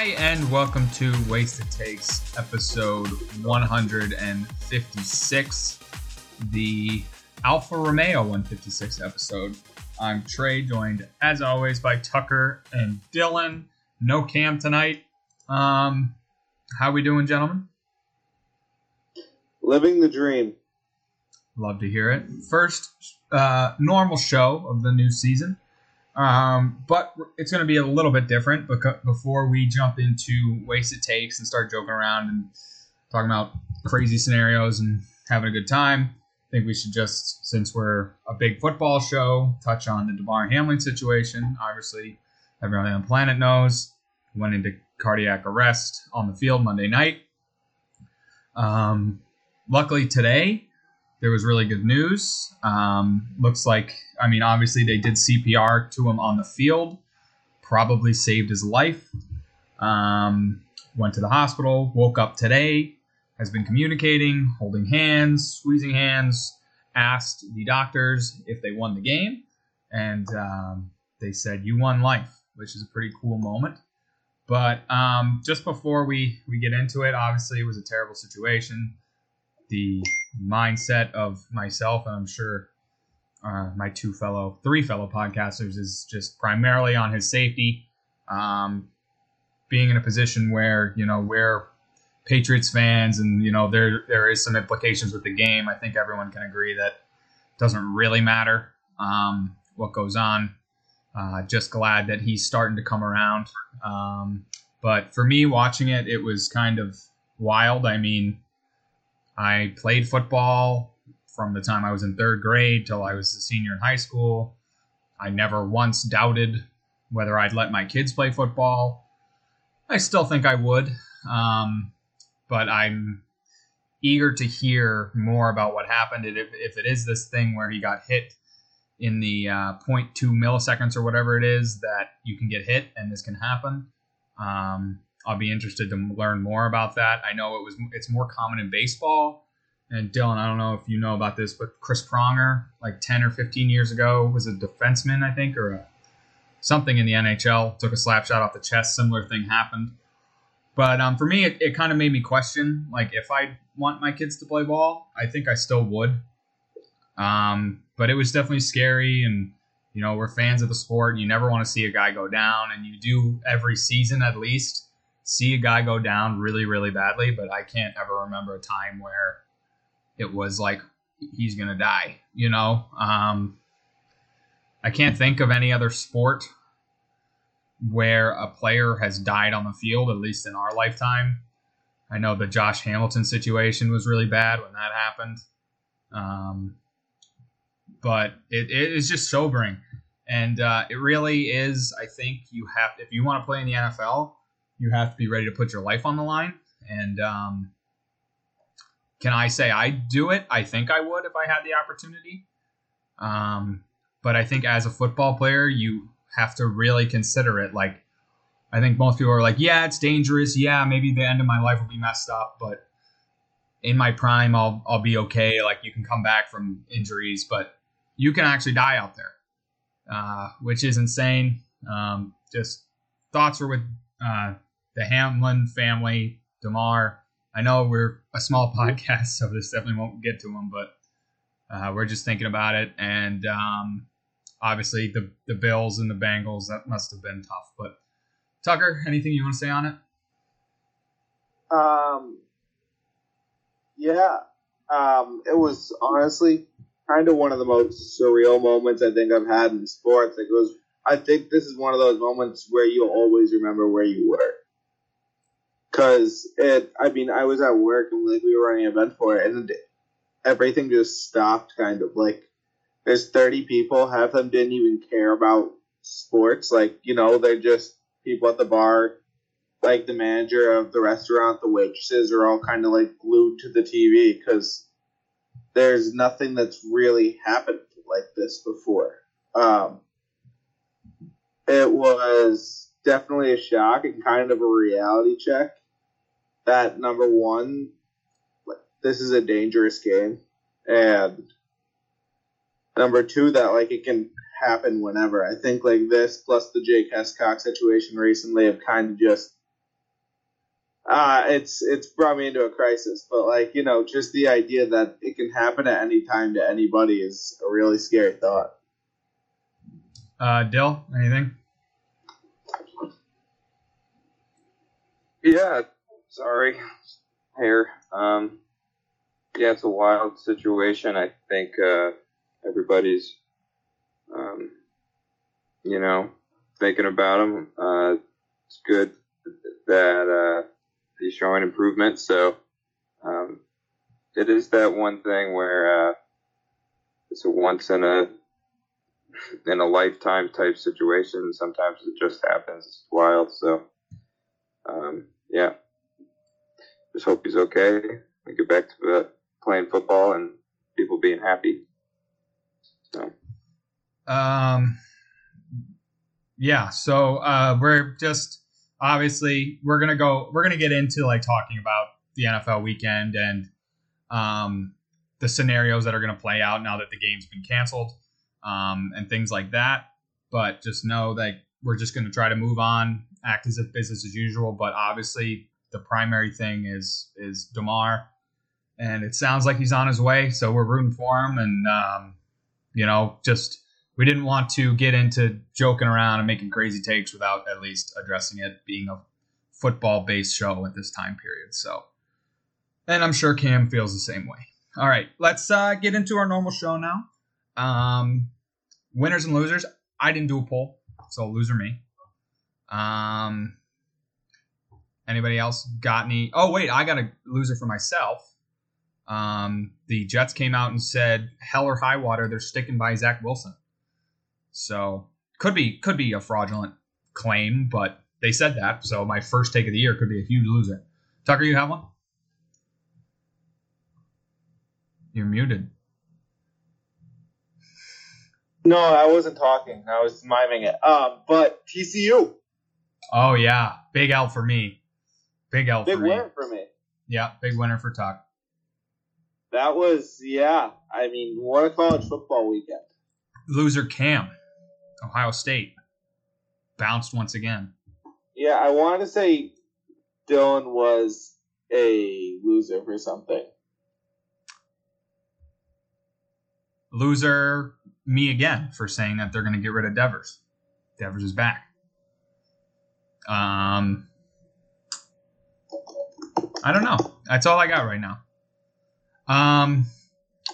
Hi, and welcome to Wasted Takes, episode 156, the Alfa Romeo 156 episode. I'm Trey, joined as always by Tucker and Dylan. No Cam tonight. Um, how we doing, gentlemen? Living the dream. Love to hear it. First, uh, normal show of the new season. Um, but it's going to be a little bit different because before we jump into wasted takes and start joking around and talking about crazy scenarios and having a good time, I think we should just, since we're a big football show, touch on the Damar Hamlin situation. Obviously, everyone on the planet knows he went into cardiac arrest on the field Monday night. Um, luckily today, there was really good news. Um, looks like, I mean, obviously they did CPR to him on the field, probably saved his life. Um, went to the hospital, woke up today, has been communicating, holding hands, squeezing hands, asked the doctors if they won the game, and um, they said, You won life, which is a pretty cool moment. But um, just before we, we get into it, obviously it was a terrible situation the mindset of myself, and I'm sure uh, my two fellow, three fellow podcasters, is just primarily on his safety. Um, being in a position where you know we're Patriots fans, and you know there there is some implications with the game. I think everyone can agree that doesn't really matter um, what goes on. Uh, just glad that he's starting to come around. Um, but for me, watching it, it was kind of wild. I mean, I played football from the time I was in third grade till I was a senior in high school. I never once doubted whether I'd let my kids play football. I still think I would, um, but I'm eager to hear more about what happened. If, if it is this thing where he got hit in the uh, 0.2 milliseconds or whatever it is that you can get hit and this can happen. Um, I'll be interested to learn more about that. I know it was it's more common in baseball. And Dylan, I don't know if you know about this, but Chris Pronger, like 10 or 15 years ago, was a defenseman, I think, or a, something in the NHL. Took a slap shot off the chest. Similar thing happened. But um, for me, it, it kind of made me question, like, if I want my kids to play ball, I think I still would. Um, but it was definitely scary, and you know, we're fans of the sport. And you never want to see a guy go down, and you do every season at least see a guy go down really, really badly, but I can't ever remember a time where it was like he's gonna die. You know, um, I can't think of any other sport where a player has died on the field, at least in our lifetime. I know the Josh Hamilton situation was really bad when that happened. Um, but it, it is just sobering. And uh, it really is, I think you have, if you want to play in the NFL, you have to be ready to put your life on the line. And um, can I say I do it? I think I would if I had the opportunity. Um, but I think as a football player, you have to really consider it. Like, I think most people are like, yeah, it's dangerous. Yeah, maybe the end of my life will be messed up, but in my prime, I'll I'll be okay. Like, you can come back from injuries, but you can actually die out there, uh, which is insane. Um, just thoughts were with uh, the Hamlin family, Damar. I know we're a small podcast, so this definitely won't get to them, but uh, we're just thinking about it. And um, obviously, the the Bills and the Bengals that must have been tough. But Tucker, anything you want to say on it? Um, yeah, um, it was honestly kind of one of the most surreal moments I think I've had in sports. Like it was, I think this is one of those moments where you'll always remember where you were. Cause it, I mean, I was at work and like we were running an event for it, and everything just stopped. Kind of like there's 30 people, half of them didn't even care about sports. Like you know, they're just people at the bar. Like the manager of the restaurant, the waitresses are all kind of like glued to the TV because there's nothing that's really happened like this before. Um, it was definitely a shock and kind of a reality check that number one, this is a dangerous game, and number two, that like it can happen whenever. I think like this plus the Jake Hescock situation recently have kind of just uh, it's it's brought me into a crisis. But like you know, just the idea that it can happen at any time to anybody is a really scary thought. Uh, Dill, anything? Yeah, sorry, hair. Um, yeah, it's a wild situation. I think uh, everybody's, um, you know, thinking about him. Uh, it's good that uh, he's showing improvement. So um, it is that one thing where uh, it's a once in a in a lifetime type situation. Sometimes it just happens. It's wild. So um, yeah, just hope he's okay. We get back to uh, playing football and people being happy. So. Um. Yeah. So uh, we're just obviously we're gonna go. We're gonna get into like talking about the NFL weekend and um, the scenarios that are gonna play out now that the game's been canceled um, and things like that. But just know that we're just gonna try to move on, act as if business as usual. But obviously, the primary thing is is Damar, and it sounds like he's on his way. So we're rooting for him, and um, you know, just we didn't want to get into joking around and making crazy takes without at least addressing it being a football based show at this time period. So, and I'm sure Cam feels the same way. All right, let's uh, get into our normal show now. Um, winners and losers. I didn't do a poll, so loser me. Um, anybody else got any? Oh wait, I got a loser for myself. Um, the Jets came out and said, "Hell or high water, they're sticking by Zach Wilson." So could be could be a fraudulent claim, but they said that. So my first take of the year could be a huge loser. Tucker, you have one? You're muted. No, I wasn't talking. I was miming it. Um, but TCU. Oh yeah, big L for me. Big L Big for me. win for me. Yeah, big winner for Tuck. That was yeah. I mean, what a college football weekend. Loser Cam, Ohio State, bounced once again. Yeah, I wanted to say Dylan was a loser for something. Loser me again for saying that they're going to get rid of Devers. Devers is back. Um, I don't know. That's all I got right now. Um,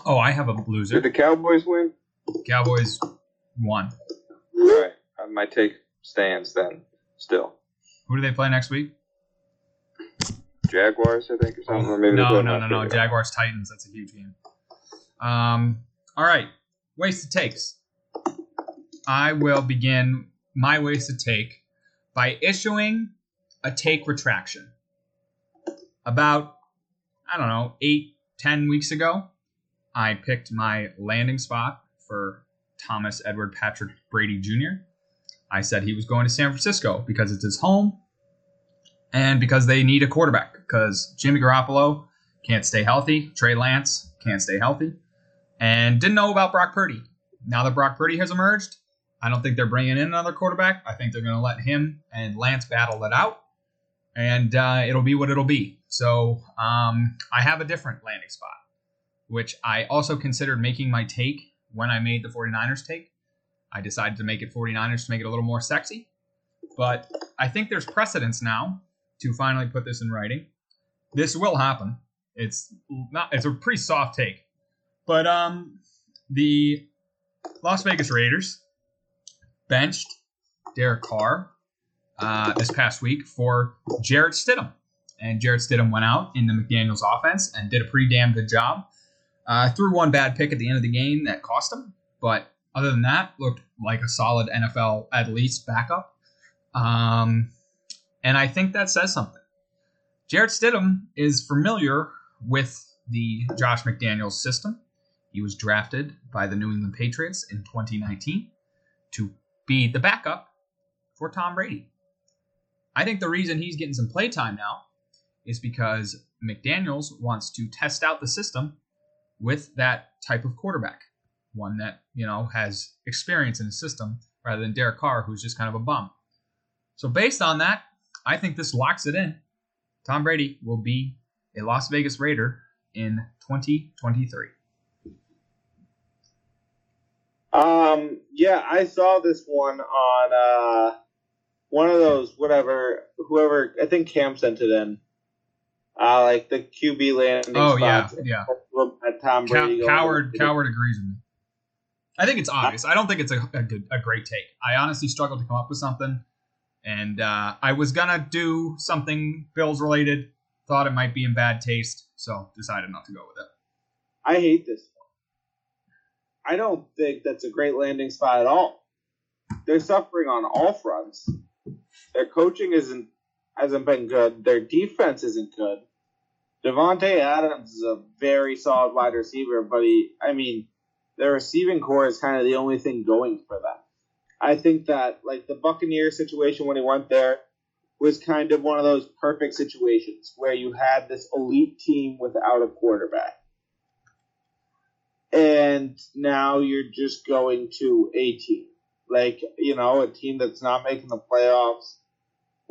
oh, I have a loser. Did the Cowboys win? Cowboys won. All right, my take stands then. Still, Who do they play next week? Jaguars, I think, or something. Or maybe no, no, no, no. Jaguars Titans. That's a huge game. Um, all right. Wasted takes. I will begin my wasted take by issuing a take retraction. About, I don't know, eight, ten weeks ago, I picked my landing spot for Thomas Edward Patrick Brady Jr. I said he was going to San Francisco because it's his home and because they need a quarterback because Jimmy Garoppolo can't stay healthy, Trey Lance can't stay healthy, and didn't know about Brock Purdy. Now that Brock Purdy has emerged, I don't think they're bringing in another quarterback. I think they're going to let him and Lance battle it out, and uh, it'll be what it'll be. So um, I have a different landing spot, which I also considered making my take when I made the 49ers take. I decided to make it 49ers to make it a little more sexy. But I think there's precedence now to finally put this in writing. This will happen. It's not it's a pretty soft take. But um the Las Vegas Raiders benched Derek Carr uh, this past week for Jarrett Stidham. And Jarrett Stidham went out in the McDaniels offense and did a pretty damn good job. Uh, threw one bad pick at the end of the game that cost him, but other than that, looked like a solid NFL at least backup. Um, and I think that says something. Jarrett Stidham is familiar with the Josh McDaniels system. He was drafted by the New England Patriots in 2019 to be the backup for Tom Brady. I think the reason he's getting some playtime now is because McDaniels wants to test out the system with that type of quarterback, one that you know has experience in the system, rather than Derek Carr, who's just kind of a bum. So based on that, I think this locks it in. Tom Brady will be a Las Vegas Raider in 2023. Um, yeah, I saw this one on uh, one of those whatever whoever I think Cam sent it in. Uh, like the QB landing Oh yeah, spots. yeah. At Tom Brady. going Cowherd, Cowherd agrees with me. I think it's obvious. I don't think it's a, a good, a great take. I honestly struggled to come up with something, and uh, I was gonna do something Bills related. Thought it might be in bad taste, so decided not to go with it. I hate this one. I don't think that's a great landing spot at all. They're suffering on all fronts. Their coaching isn't hasn't been good. Their defense isn't good. Davante Adams is a very solid wide receiver, but he, I mean, their receiving corps is kind of the only thing going for them. I think that like the Buccaneer situation when he went there was kind of one of those perfect situations where you had this elite team without a quarterback and now you're just going to a team, like you know, a team that's not making the playoffs,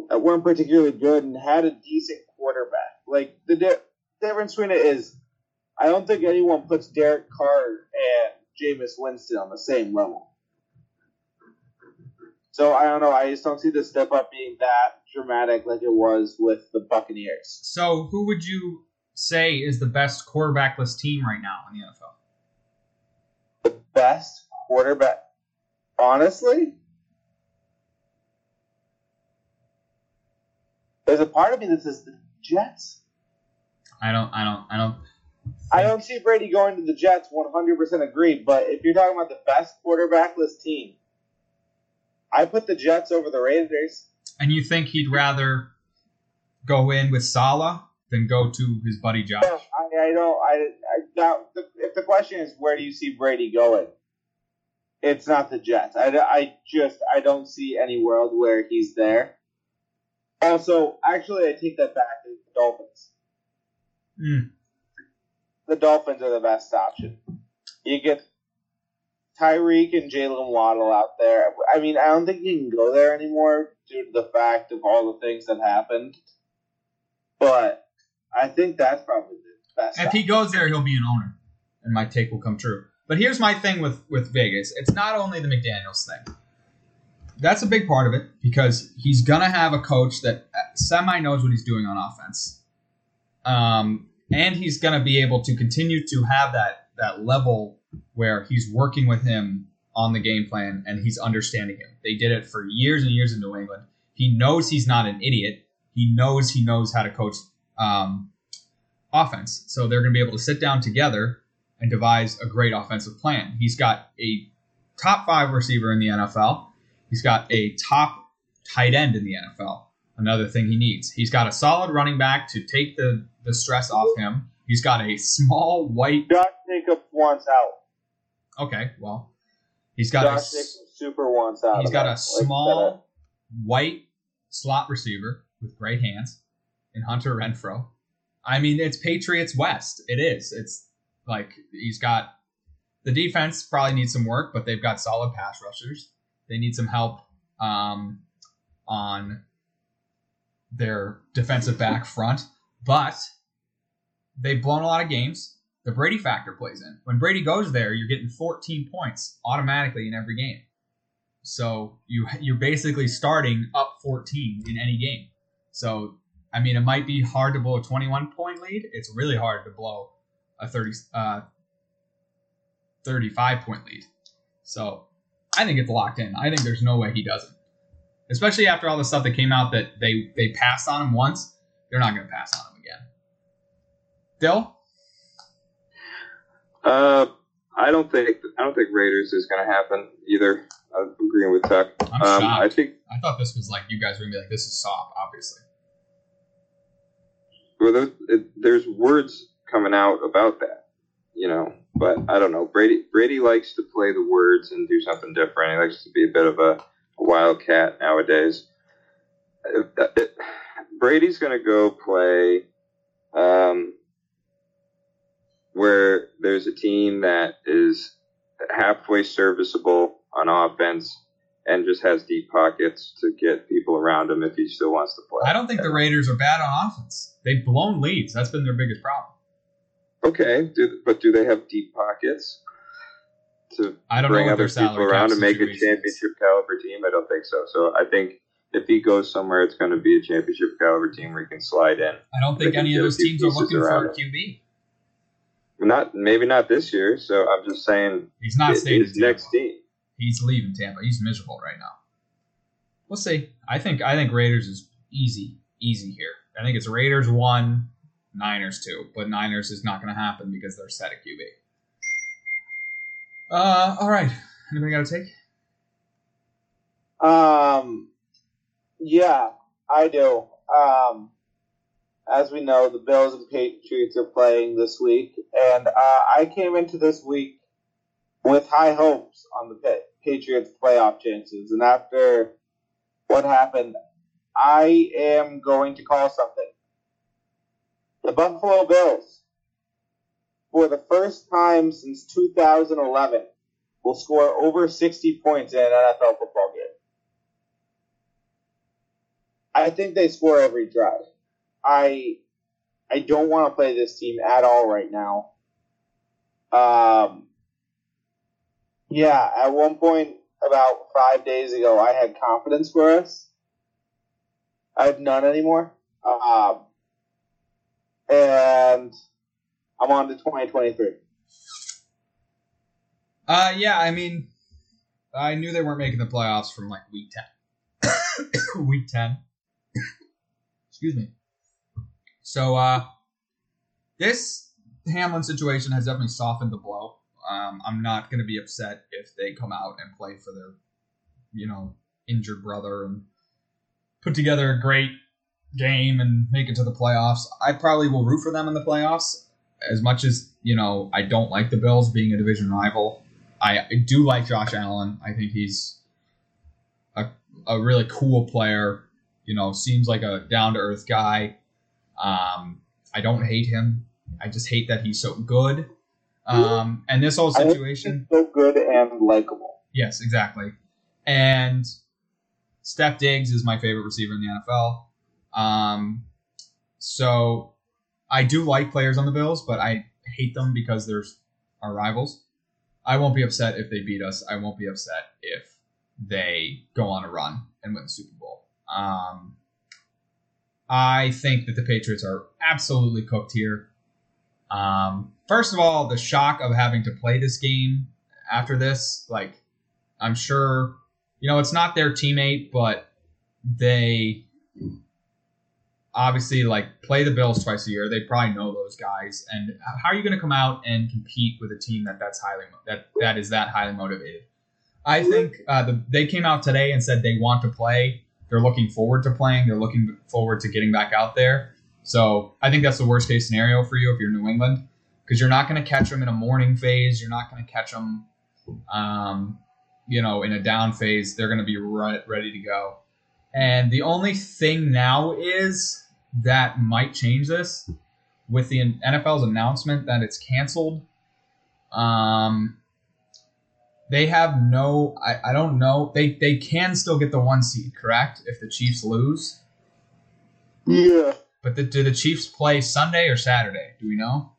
that weren't particularly good, and had a decent quarterback. Like the di- difference between it is, I don't think anyone puts Derek Carr and Jameis Winston on the same level. So I don't know. I just don't see the step up being that dramatic like it was with the Buccaneers. So, who would you say is the best quarterbackless team right now in the NFL? the best quarterback. Honestly, there's a part of me that says the Jets. I don't, I don't, I don't. I don't see Brady going to the Jets. 100% agree. But if you're talking about the best quarterbackless team, I put the Jets over the Raiders. And you think he'd rather go in with Salah than go to his buddy Josh? I, I don't. I, I now, the, if the question is where do you see Brady going, it's not the Jets. I, I just I don't see any world where he's there. Also, actually, I take that back. The Dolphins. Mm. The Dolphins are the best option. You get Tyreek and Jaylen Waddle out there. I mean, I don't think you can go there anymore due to the fact of all the things that happened. But I think that's probably the best. If he goes there, he'll be an owner, and my take will come true. But here's my thing with with Vegas: it's not only the McDaniel's thing. That's a big part of it because he's gonna have a coach that semi knows what he's doing on offense, um, and he's gonna be able to continue to have that that level where he's working with him on the game plan and he's understanding him. They did it for years and years in New England. He knows he's not an idiot. He knows he knows how to coach um, offense. So they're going to be able to sit down together and devise a great offensive plan. He's got a top five receiver in the NFL. He's got a top tight end in the NFL. Another thing he needs. He's got a solid running back to take the, the stress off him. He's got a small white. Josh Jacobs wants out. Okay, well, he's got a Josh s- Jacobs super wants out. He's got a Like, small white slot receiver with great hands in Hunter Renfrow. I mean, it's Patriots West. It is. It's like he's got the defense probably needs some work, but they've got solid pass rushers. They need some help um, on their defensive back front, but they've blown a lot of games. The Brady factor plays in. When Brady goes there, you're getting 14 points automatically in every game. So you you're basically starting up 14 in any game. So I mean, it might be hard to blow a 21 point lead. It's really hard to blow a 30 uh, 35 point lead. So I think it's locked in. I think there's no way he doesn't. Especially after all the stuff that came out that they they passed on him once, they're not going to pass on him again. Dill, Uh, I don't think I don't think Raiders is going to happen either. I'm agreeing with Tuck. I'm Um, shocked. I think I thought this was like you guys were gonna be like this is soft, obviously. well, there's, it, there's words coming out about that, you know. But I don't know. Brady Brady likes to play the words and do something different. He likes to be a bit of a, a wildcat nowadays. It- Brady's going to go play um, where there's a team that is halfway serviceable on offense and just has deep pockets to get people around him if he still wants to play. I don't think the Raiders are bad on offense. They've blown leads. That's been their biggest problem. Okay, do, but do they have deep pockets to I don't bring know what other people around and make a championship caliber team? I don't think so. So I think if he goes somewhere, it's going to be a championship caliber team where he can slide in. I don't think any of those teams are looking for a. QB. Not maybe not this year. So I'm just saying He's not it- staying in his next team. He's leaving Tampa. He's miserable right now. We'll see. I think I think Raiders is easy, easy here. I think it's Raiders one, Niners too, but Niners is not going to happen because they're set at QB. Uh, all right. Anybody got a take? Um, yeah, I do. Um, as we know, the Bills and Patriots are playing this week, and uh, I came into this week with high hopes on the Patriots' playoff chances, and after what happened, I am going to call something. Buffalo Bills, for the first time since 2011, will score over 60 points in an NFL football game. I think they score every drive. I I don't want to play this team at all right now. Um, yeah, at one point about five days ago, I had confidence for us. I have none anymore. Um, and I'm on to 2023. Uh, yeah. I mean, I knew they weren't making the playoffs from like week ten. week ten. Excuse me. So, uh, this Hamlin situation has definitely softened the blow. Um, I'm not going to be upset if they come out and play for their, you know, injured brother and put together a great game and make it to the playoffs. I probably will root for them in the playoffs. As much as, you know, I don't like the Bills being a division rival, I, I do like Josh Allen. I think he's a, a really cool player. You know, seems like a down to earth guy. Um, I don't hate him. I just hate that he's so good. Um, and this whole situation, so good and likable. yes, exactly. And Steph Diggs is my favorite receiver in the NFL. Um, so I do like players on the Bills, but I hate them because they're our rivals. I won't be upset if they beat us. I won't be upset if they go on a run and win the Super Bowl. Um, I think that the Patriots are absolutely cooked here. Um, first of all, the shock of having to play this game after this, like, I'm sure, you know, it's not their teammate, but they obviously like play the Bills twice a year. They probably know those guys. And how are you going to come out and compete with a team that that's highly that that is that highly motivated? I think uh, the, they came out today and said they want to play. They're looking forward to playing. They're looking forward to getting back out there. So I think that's the worst case scenario for you if you're New England because you're not going to catch them in a mourning phase. You're not going to catch them, um, you know, in a down phase. They're going to be re- ready to go. And the only thing now is that might change this with the NFL's announcement that it's canceled. Um, they have no, I, I don't know. They they can still get the one seed, correct? If the Chiefs lose, Yeah. but the, do the Chiefs play Sunday or Saturday? Do we know?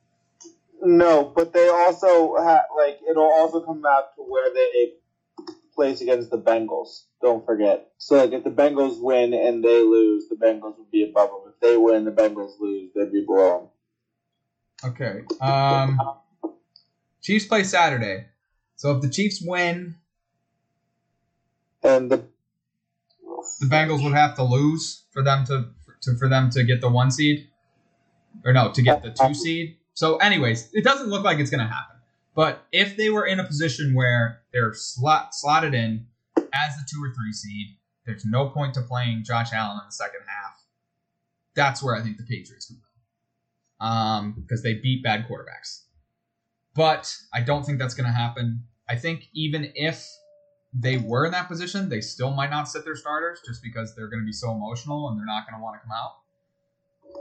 No, but they also ha- like it'll also come back to where they place against the Bengals. Don't forget. So like if the Bengals win and they lose, the Bengals would be above them. If they win, the Bengals lose, they'd be blown. Okay. Um, Chiefs play Saturday. So if the Chiefs win. And the the Bengals would have to lose for them to, to for them to get the one seed, or no, to get the two seed. So, anyways, it doesn't look like it's going to happen. But if they were in a position where they're slot, slotted in as the two or three seed, there's no point to playing Josh Allen in the second half. That's where I think the Patriots can win, um, because they beat bad quarterbacks. But I don't think that's going to happen. I think even if they were in that position, they still might not sit their starters just because they're going to be so emotional and they're not going to want to come out.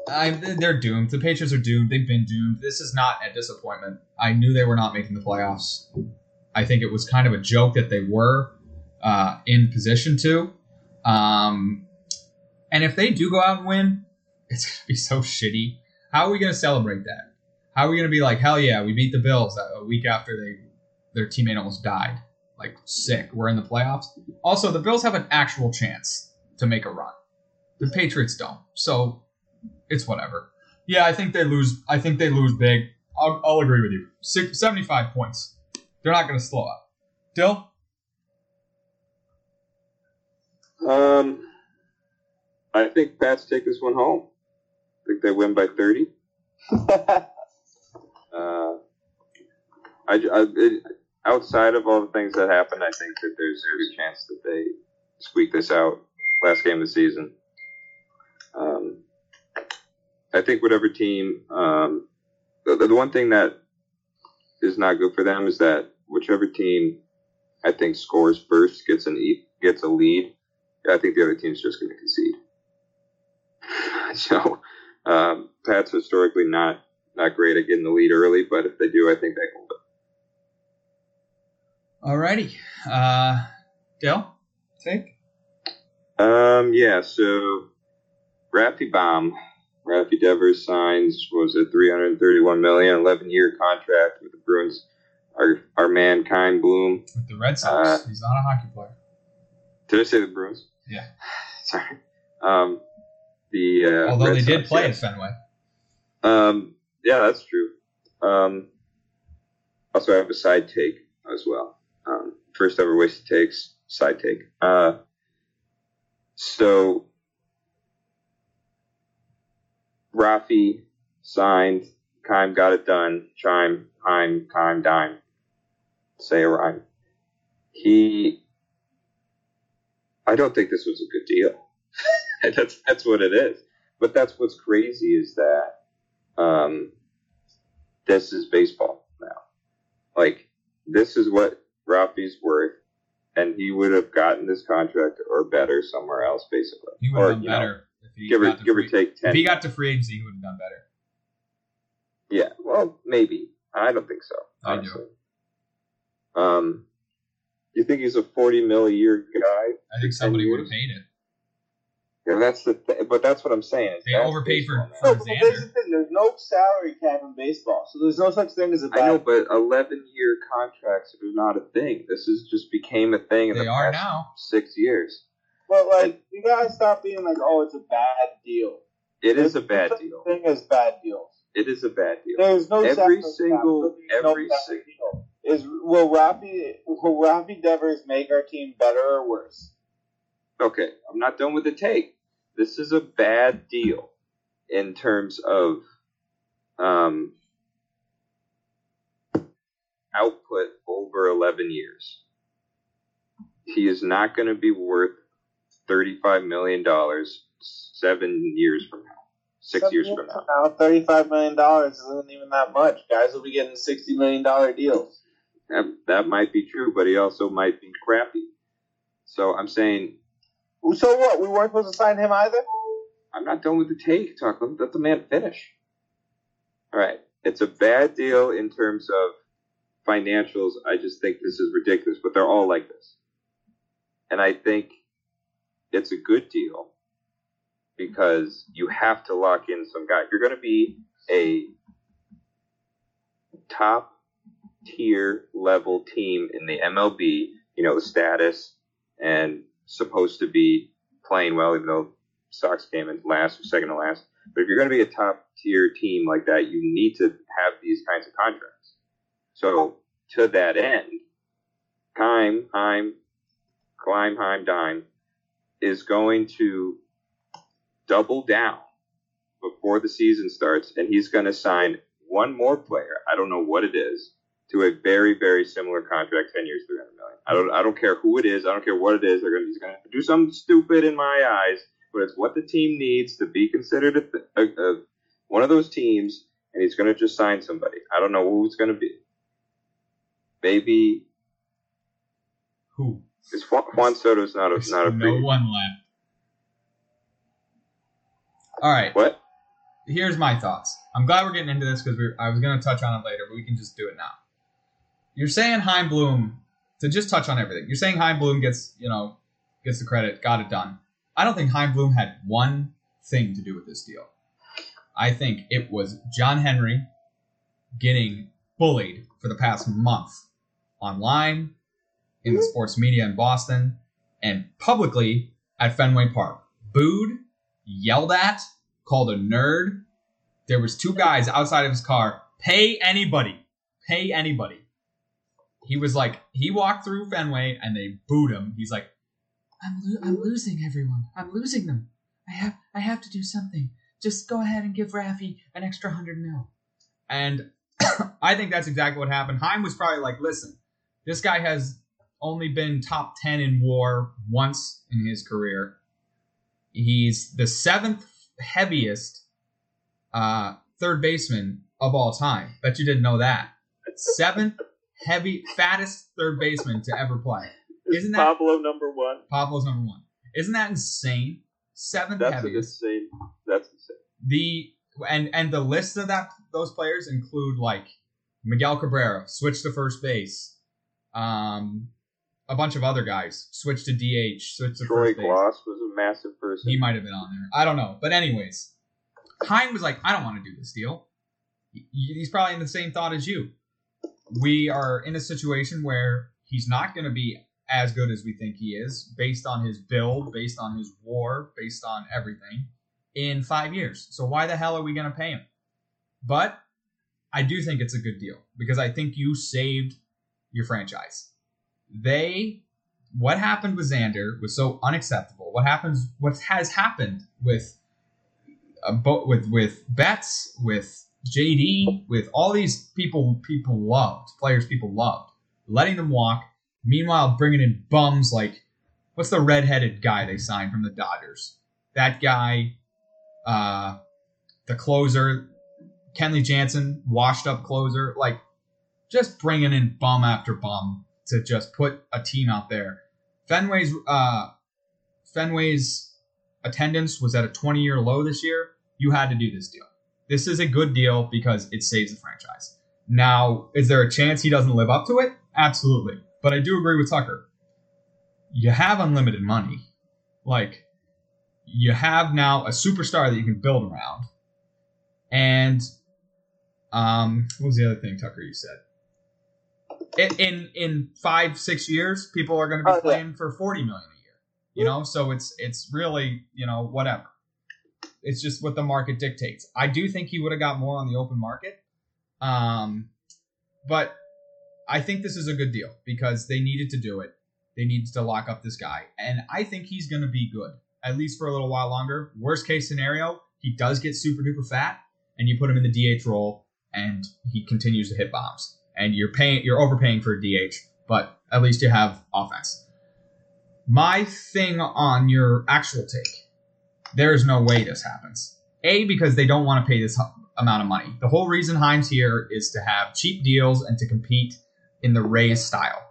I, they're doomed. The Patriots are doomed. They've been doomed. This is not a disappointment. I knew they were not making the playoffs. I think it was kind of a joke that they were. uh, in position to. Um, and if they do go out and win, it's gonna be so shitty. How are we gonna celebrate that? How are we gonna be like, hell yeah, we beat the Bills a week after they their teammate almost died? Like sick. We're in the playoffs. Also, the Bills have an actual chance to make a run. The Patriots don't. So it's whatever. Yeah, I think they lose. I think they lose big. I'll, I'll agree with you. Six, 75 points. They're not going to slow up. Dill? Um, I think Pats take this one home. I think they win by 30. Uh, I, I- it, outside of all the things that happened, I think that there's a good chance that they squeak this out last game of the season. Um, I think whatever team, um, the, the one thing that is not good for them is that whichever team I think scores first gets an e- gets a lead. I think the other team's just going to concede. so, um, Pat's historically not not great at getting the lead early, but if they do, I think they hold it. Alrighty. Uh, Dale, Take? Um, yeah, so Raffy Bomb, Raffy Devers signs what was it 331 million, 11 year contract with the Bruins. Our our man Bloom. With the Red Sox. Uh, He's not a hockey player. Did I say the Bruins? Yeah. Sorry. Um, the uh, Although Red they did Sox, play yes. at Fenway. Um, yeah, that's true. Um, also, I have a side take as well. Um, first ever wasted takes, side take. Uh, so, Rafi signed, Kime got it done, Chime, Heim, Kime, Dime. Say a rhyme. He, I don't think this was a good deal. that's, that's what it is. But that's what's crazy is that um, this is baseball now. Like this is what Rafi's worth, and he would have gotten this contract or better somewhere else, basically. He would or, have done you know, better if he give or got to give or free, take ten. If he got to free agency, he would have done better. yeah, well, maybe. I don't think so. I do. Um, you think he's a forty mil a year guy? I think somebody would have paid it. Yeah, that's the. Th- but that's what I'm saying. is They that's overpaid for- baseball for. No, but there's the Xander. thing. There's no salary cap in baseball, so there's no such thing as a bad. I know, but eleven year contracts are not a thing. This is just became a thing in They the are past now. six years. But like, you gotta stop being like, oh, it's a bad deal. It is a bad no deal. Thing as bad deals. It is a bad deal. There's no Every single- so there's no every bad sing- deal. Is will Rafi will Rafi Devers make our team better or worse? Okay, I'm not done with the take. This is a bad deal in terms of um, output over 11 years. He is not going to be worth $35 million seven years from now, six Seven years from now. now, thirty-five million dollars isn't even that much. Guys will be getting sixty million dollar deals. That, that might be true, but he also might be crappy. So I'm saying So what? We weren't supposed to sign him either. I'm not done with the take. Talk. Let the man finish. All right. It's a bad deal in terms of financials. I just think this is ridiculous, but they're all like this. And I think it's a good deal because you have to lock in some guy. You're going to be a top tier level team in the MLB, you know, status and supposed to be playing well, even though Sox came in last or second to last. But if you're going to be a top tier team like that, you need to have these kinds of contracts. So to that end, Kime, Heim, Klein, Heim, Dime is going to double down before the season starts, and he's going to sign one more player. I don't know what it is to a very, very similar contract, ten years, three hundred million. I don't, I don't care who it is. I don't care what it is. They're going to, he's going to do something stupid in my eyes, but it's what the team needs to be considered a, a, a, one of those teams, and he's going to just sign somebody. I don't know who it's going to be. Maybe Who? is Juan, Juan Soto's not a There's not a no free. one left. All right. What? Here's my thoughts. I'm glad we're getting into this because I was going to touch on it later, but we can just do it now. You're saying Heim Bloom to just touch on everything. You're saying Chaim Bloom gets, you know, gets the credit, got it done. I don't think Chaim Bloom had one thing to do with this deal. I think it was John Henry getting bullied for the past month online, in the mm-hmm. sports media in Boston, and publicly at Fenway Park. Booed, yelled at, called a nerd. There was two guys outside of his car. Pay anybody. Pay anybody. He was like, he walked through Fenway and they booed him. He's like, I'm, lo- I'm losing everyone. I'm losing them. I have I have to do something. Just go ahead and give Rafi an extra hundred mil. And I think that's exactly what happened. Chaim was probably like, listen, this guy has only been top 10 in war once in his career. He's the seventh heaviest uh, third baseman of all time. Bet you didn't know that. Seventh heavy, fattest third baseman to ever play. Isn't that Pablo number one? Pablo's number one? Isn't that insane? Seventh That's heaviest insane. That's insane. the and and the list of that those players include like Miguel Cabrera switched to first base, um, a bunch of other guys switched to DH, switched to Troy first base. Glaus was a massive person. He might have been on there. I don't know, but anyways, Hein was like, I don't want to do this deal. He's probably in the same thought as you. We are in a situation where he's not going to be as good as we think he is, based on his build, based on his war, based on everything, in five years. So why the hell are we going to pay him? But I do think it's a good deal because I think you saved your franchise. They, what happened with Xander was so unacceptable. What happens? What has happened with, uh, with with Betts, with JD, with all these people people loved, players people loved, letting them walk. Meanwhile, bringing in bums like what's the redheaded guy they signed from the Dodgers? That guy, uh, the closer, Kenley Jansen, washed up closer, like just bringing in bum after bum to just put a team out there. Fenway's uh, Fenway's attendance was at a 20 year low this year. You had to do this deal. This is a good deal because it saves the franchise. Now, is there a chance he doesn't live up to it? Absolutely. But I do agree with Tucker. You have unlimited money. Like, you have now a superstar that you can build around. And um, what was the other thing, Tucker, you said? In in, in five, six years, people are going to be Oh, yeah. playing for forty million a year. You know, so it's it's really you know whatever. It's just what the market dictates. I do think he would have got more on the open market, um, but I think this is a good deal because they needed to do it. They needed to lock up this guy, and I think he's going to be good at least for a little while longer. Worst case scenario, he does get super duper fat, and you put him in the DH role, and he continues to hit bombs, and you're paying you're overpaying for a DH, but at least you have offense. My thing on your actual take, there is no way this happens. A because they don't want to pay this amount of money. The whole reason Himes here is to have cheap deals and to compete in the Rays style.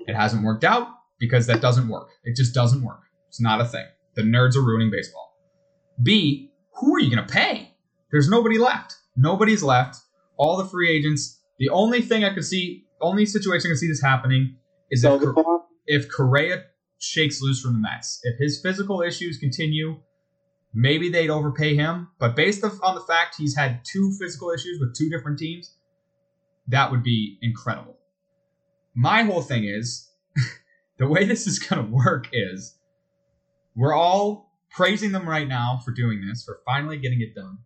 It hasn't worked out because that doesn't work. It just doesn't work. It's not a thing. The nerds are ruining baseball. B, who are you going to pay? There's nobody left. Nobody's left. All the free agents. The only thing I could see, only situation I could see this happening is if, if Correa shakes loose from the Mets. If his physical issues continue, maybe they'd overpay him. But based on the fact he's had two physical issues with two different teams, that would be incredible. My whole thing is the way this is going to work is we're all praising them right now for doing this, for finally getting it done.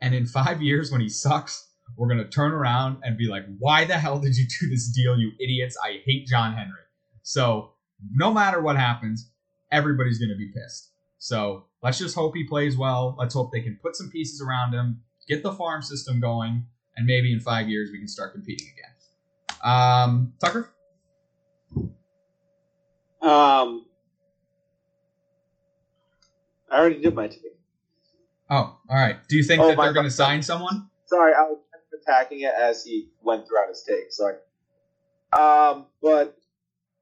And in five years, when he sucks, we're going to turn around and be like, why the hell did you do this deal, you idiots? I hate John Henry. So, no matter what happens, everybody's going to be pissed. So, let's just hope he plays well. Let's hope they can put some pieces around him, get the farm system going, and maybe in five years we can start competing again. Um, Tucker? um, I already did my take. Oh, all right. Do you think Oh, that they're going to sign someone? Sorry, I was attacking it as he went throughout his take. Sorry. Um, but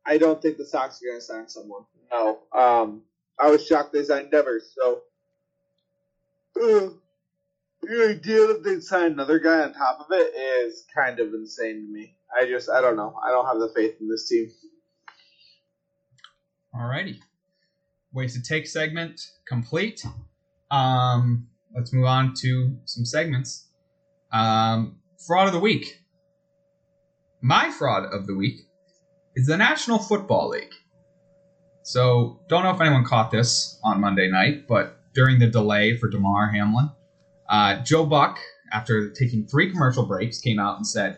I don't think the Sox are going to sign someone. No. Um, I was shocked they signed Devers. So, Ugh. the idea that they'd sign another guy on top of it is kind of insane to me. I just, I don't know. I don't have the faith in this team. Alrighty. Wasted take segment complete. Um, let's move on to some segments. Um, fraud of the week. My fraud of the week is the National Football League. So, don't know if anyone caught this on Monday night, but during the delay for Damar Hamlin, uh, Joe Buck, after taking three commercial breaks, came out and said,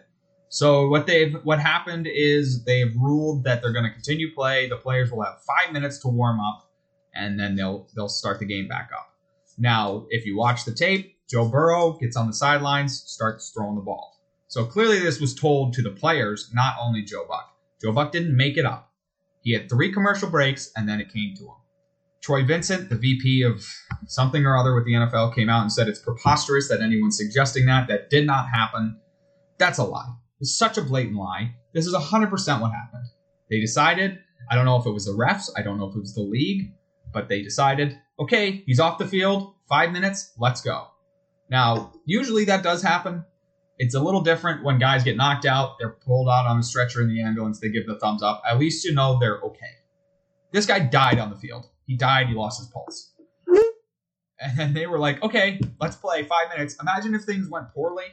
"So what they've what happened is they've ruled that they're going to continue play. The players will have five minutes to warm up, and then they'll they'll start the game back up." Now, if you watch the tape, Joe Burrow gets on the sidelines, starts throwing the ball. So clearly, this was told to the players, not only Joe Buck. Joe Buck didn't make it up. He had three commercial breaks, and then it came to him. Troy Vincent, the VP of something or other with the NFL, came out and said it's preposterous that anyone's suggesting that. That did not happen. That's a lie. It's such a blatant lie. This is 100% what happened. They decided, I don't know if it was the refs, I don't know if it was the league, but they decided, okay, he's off the field, five minutes, let's go. Now, usually that does happen. It's a little different when guys get knocked out, they're pulled out on a stretcher in the ambulance, they give the thumbs up. At least you know they're okay. This guy died on the field. He died, he lost his pulse. And then they were like, okay, let's play five minutes. Imagine if things went poorly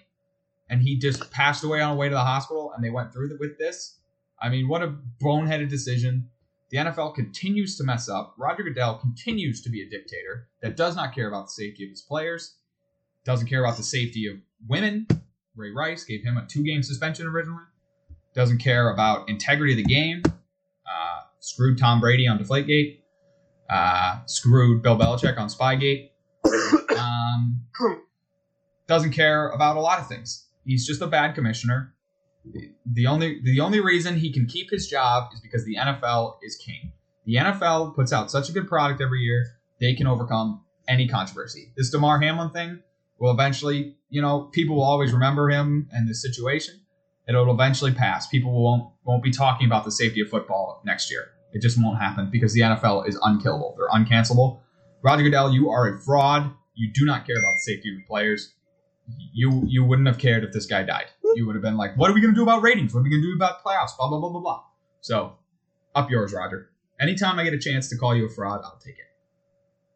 and he just passed away on the way to the hospital and they went through with this. I mean, what a boneheaded decision. The NFL continues to mess up. Roger Goodell continues to be a dictator that does not care about the safety of his players, doesn't care about the safety of women. Ray Rice gave him a two game suspension originally, doesn't care about integrity of the game, uh, screwed Tom Brady on Deflategate, uh, screwed Bill Belichick on Spygate, um, doesn't care about a lot of things. He's just a bad commissioner. The, the only the only reason he can keep his job is because the NFL is king. The NFL puts out such a good product every year; they can overcome any controversy. This Damar Hamlin thing will eventually, you know, people will always remember him and this situation. It'll eventually pass. People won't won't be talking about the safety of football next year. It just won't happen because the NFL is unkillable. They're uncancelable. Roger Goodell, you are a fraud. You do not care about the safety of the players. You you wouldn't have cared if this guy died. You would have been like, what are we going to do about ratings? What are we going to do about playoffs? Blah blah blah blah blah. So, up yours, Roger. Anytime I get a chance to call you a fraud, I'll take it.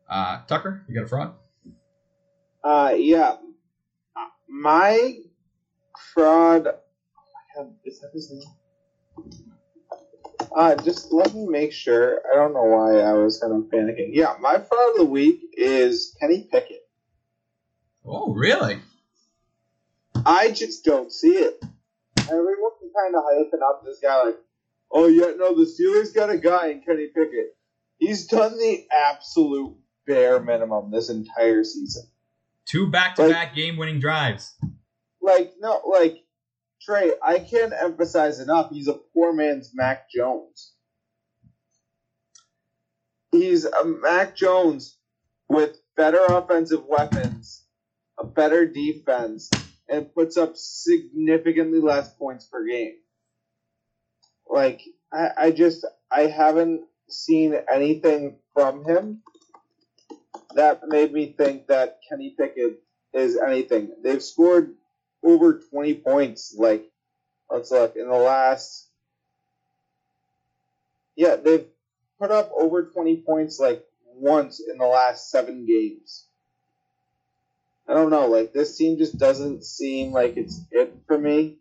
Uh, Tucker, you got a fraud? Uh, yeah. My fraud. Oh my God, is that his name? Uh, just let me make sure. I don't know why I was kind of panicking. Yeah, my fraud of the week is Kenny Pickett. Oh, really? I just don't see it. Everyone's kind of hyping up this guy like, oh yeah, no, the Steelers got a guy in Kenny Pickett. He's done the absolute bare minimum this entire season. Two back-to-back game-winning drives. Like no, like Trey, I can't emphasize enough. He's a poor man's Mac Jones. He's a Mac Jones with better offensive weapons, a better defense, and puts up significantly less points per game. Like I, I just I haven't seen anything from him that made me think that Kenny Pickett is anything. They've scored over 20 points. Like, let's look in the last. Yeah, they've put up over 20 points like once in the last seven games. I don't know. Like, this team just doesn't seem like it's it for me.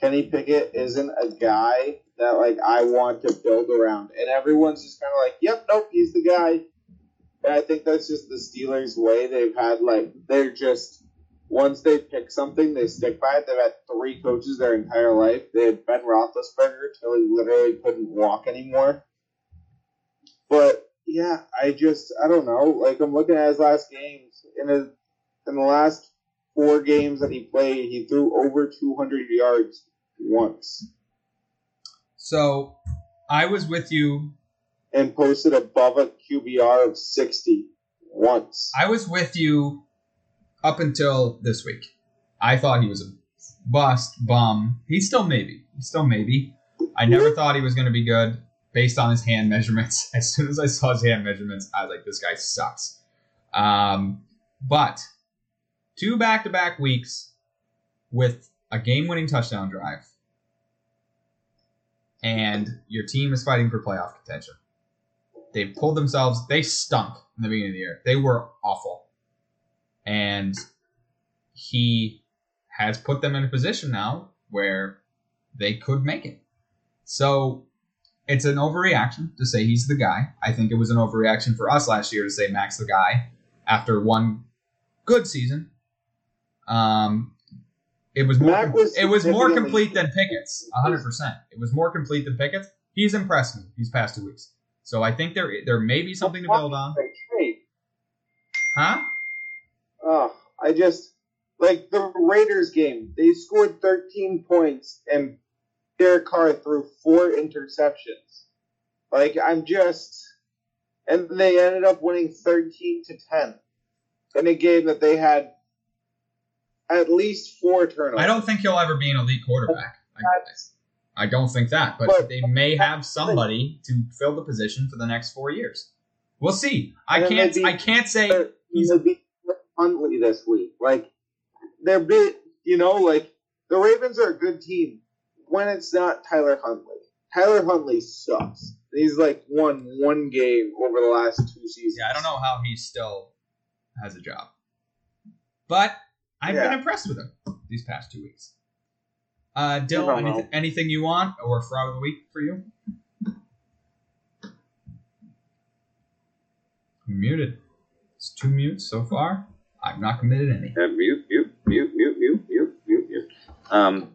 Kenny Pickett isn't a guy that like I want to build around, and everyone's just kind of like, "Yep, nope, he's the guy." And I think that's just the Steelers' way. They've had like they're just once they pick something, they stick by it. They've had three coaches their entire life. They had Ben Roethlisberger till he literally couldn't walk anymore. But yeah, I just I don't know. Like I'm looking at his last games in his in the last four games that he played, he threw over 200 yards once So, I was with you. And posted above a QBR of 60 once. I was with you up until this week. I thought he was a bust, bum. He's still maybe. He's still maybe. I never thought he was going to be good based on his hand measurements. As soon as I saw his hand measurements, I was like, this guy sucks. Um, but two back to back weeks with a game winning touchdown drive, and your team is fighting for playoff contention. They pulled themselves, they stunk in the beginning of the year. They were awful. And he has put them in a position now where they could make it. So it's an overreaction to say he's the guy. I think it was an overreaction for us last year to say Max the guy after one good season. Um, it was more. Was it was more complete than Pickett's. hundred percent. It was more complete than Pickett's. He's impressed me these past two weeks. So I think there there may be something to build on. Huh? oh, I just like the Raiders game. They scored 13 points and Derek Carr threw four interceptions. Like I'm just, and they ended up winning 13 to 10 in a game that they had at least four turnovers. I don't think he'll ever be an elite quarterback. That's- I don't think that, but, But- they may have somebody to fill the position for the next four years. We'll see. I can't. be- I can't say he's a Huntley this week. Like they're bit, you know, like the Ravens are a good team when it's not Tyler Huntley. Tyler Huntley sucks. He's like won one game over the last two seasons. Yeah, I don't know how he still has a job. But I've Yeah. been impressed with him these past two weeks. Uh, Dill, anything, anything you want or fraud of the week for you? Muted. It's two mutes so far. I've not committed any. Uh, mute, mute, mute, mute, mute, mute, mute, mute. Um,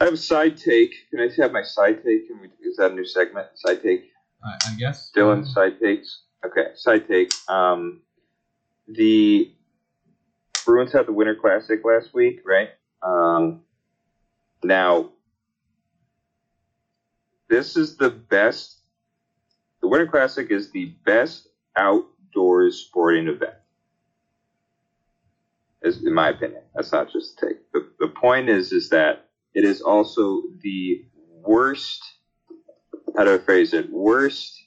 I have a side take. Can I have my side take? Can we, is that a new segment? Side take. I, I guess. Dylan, side takes. Okay, side take. Um, the Bruins had the Winter Classic last week, right? Um, now, this is the best. The Winter Classic is the best outdoors sporting event. Is in my opinion. That's not just a take. The, the point is, is that it is also the worst. How do I phrase it? Worst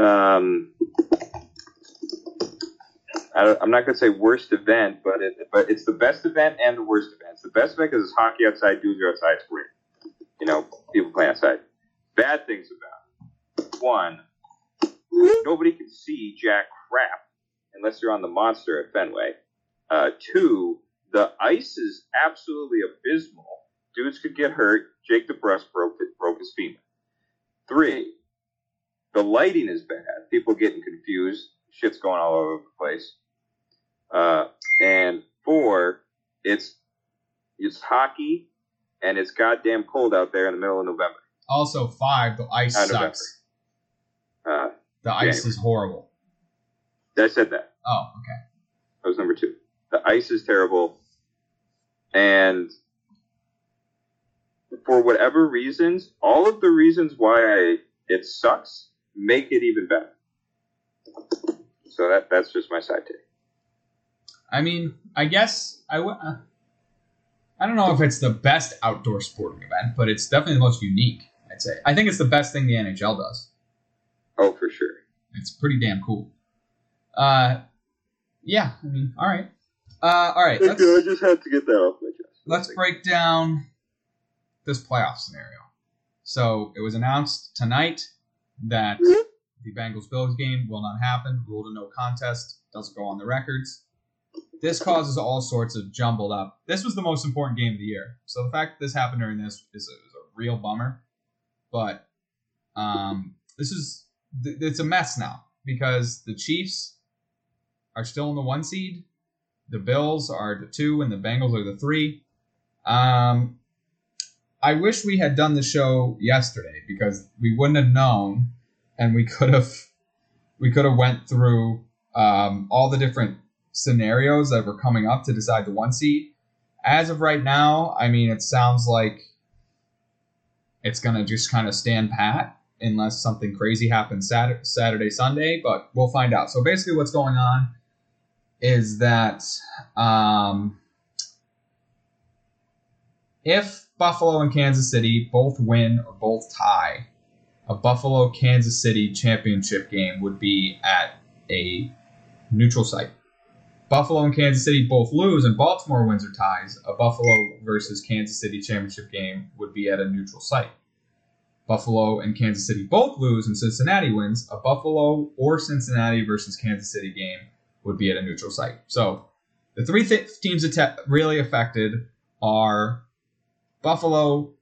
um, I I'm not going to say worst event, but it, but it's the best event and the worst event. It's the best event because it's hockey outside, dudes are outside, it's. You know, people play outside. Bad things about it. One, nobody can see jack crap unless you're on the monster at Fenway. Uh, two, the ice is absolutely abysmal. Dudes could get hurt. Jake DeBrusk broke broke his femur. Three, the lighting is bad. People getting confused. Shit's going all over the place. Uh, and four, it's it's hockey, and it's goddamn cold out there in the middle of November. Also, five. The ice November. sucks. Uh, The ice January. is horrible. I said that. Oh, okay. That was number two. The ice is terrible, and for whatever reasons, all of the reasons why I, it sucks make it even better. So that that's just my side take. I mean, I guess I w- uh, I don't know if it's the best outdoor sporting event, but it's definitely the most unique. I'd say. I think it's the best thing the NHL does. Oh, for sure. It's pretty damn cool. Uh, yeah. I mean, all right. Uh, all right. Let's, I just had to get that off my chest. let's break down this playoff scenario. So it was announced tonight that the Bengals Bills game will not happen. Ruled a no contest. Doesn't go on the records. This causes all sorts of jumbled up. This was the most important game of the year. So the fact that this happened during this is a, is a real bummer. But um, this is th- it's a mess now because the Chiefs are still in the one seed. The Bills are the two, and the Bengals are the three. Um, I wish we had done the show yesterday because we wouldn't have known, and we could have we could have went through um, all the different scenarios that were coming up to decide the one seed. As of right now, I mean, it sounds like it's gonna just kind of stand pat unless something crazy happens Saturday, Saturday, Sunday. But we'll find out. So basically, what's going on is that um, if Buffalo and Kansas City both win or both tie, a Buffalo Kansas City championship game would be at a neutral site. Buffalo and Kansas City both lose and Baltimore wins or ties, a Buffalo versus Kansas City championship game would be at a neutral site. Buffalo and Kansas City both lose and Cincinnati wins, a Buffalo or Cincinnati versus Kansas City game would be at a neutral site. So the three th- teams that really affected are Buffalo,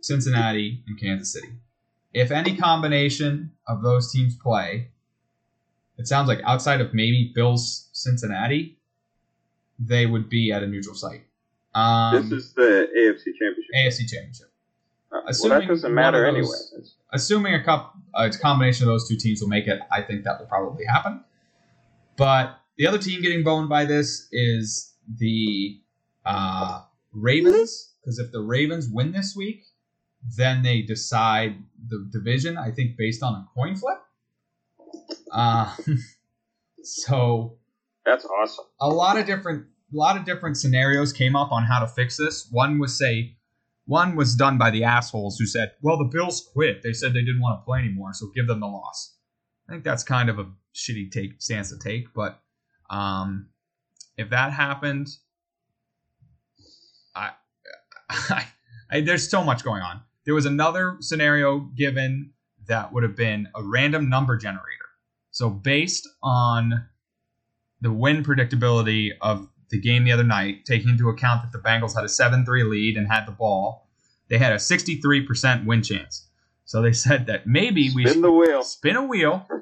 Cincinnati, and Kansas City. If any combination of those teams play, it sounds like outside of maybe Bills Cincinnati, they would be at a neutral site. Um, this is the AFC Championship. AFC Championship. Uh, well, assuming that doesn't matter of anyway. Assuming a, cup, a combination of those two teams will make it, I think that will probably happen. But the other team getting boned by this is the uh, Ravens, because if the Ravens win this week, then they decide the division. I think based on a coin flip. Uh, so That's awesome. a lot of different a lot of different scenarios came up on how to fix this. One was say one was done by the assholes who said, "Well, the Bills quit. They said they didn't want to play anymore, so give them the loss." I think that's kind of a shitty take stance to take, but um, if that happened, I, I, I there's so much going on. There was another scenario given that would have been a random number generator. So based on the win predictability of the game the other night, taking into account that the Bengals had a 7 3 lead and had the ball, they had a 63% win chance. So they said that maybe we Spin should the wheel. spin a wheel.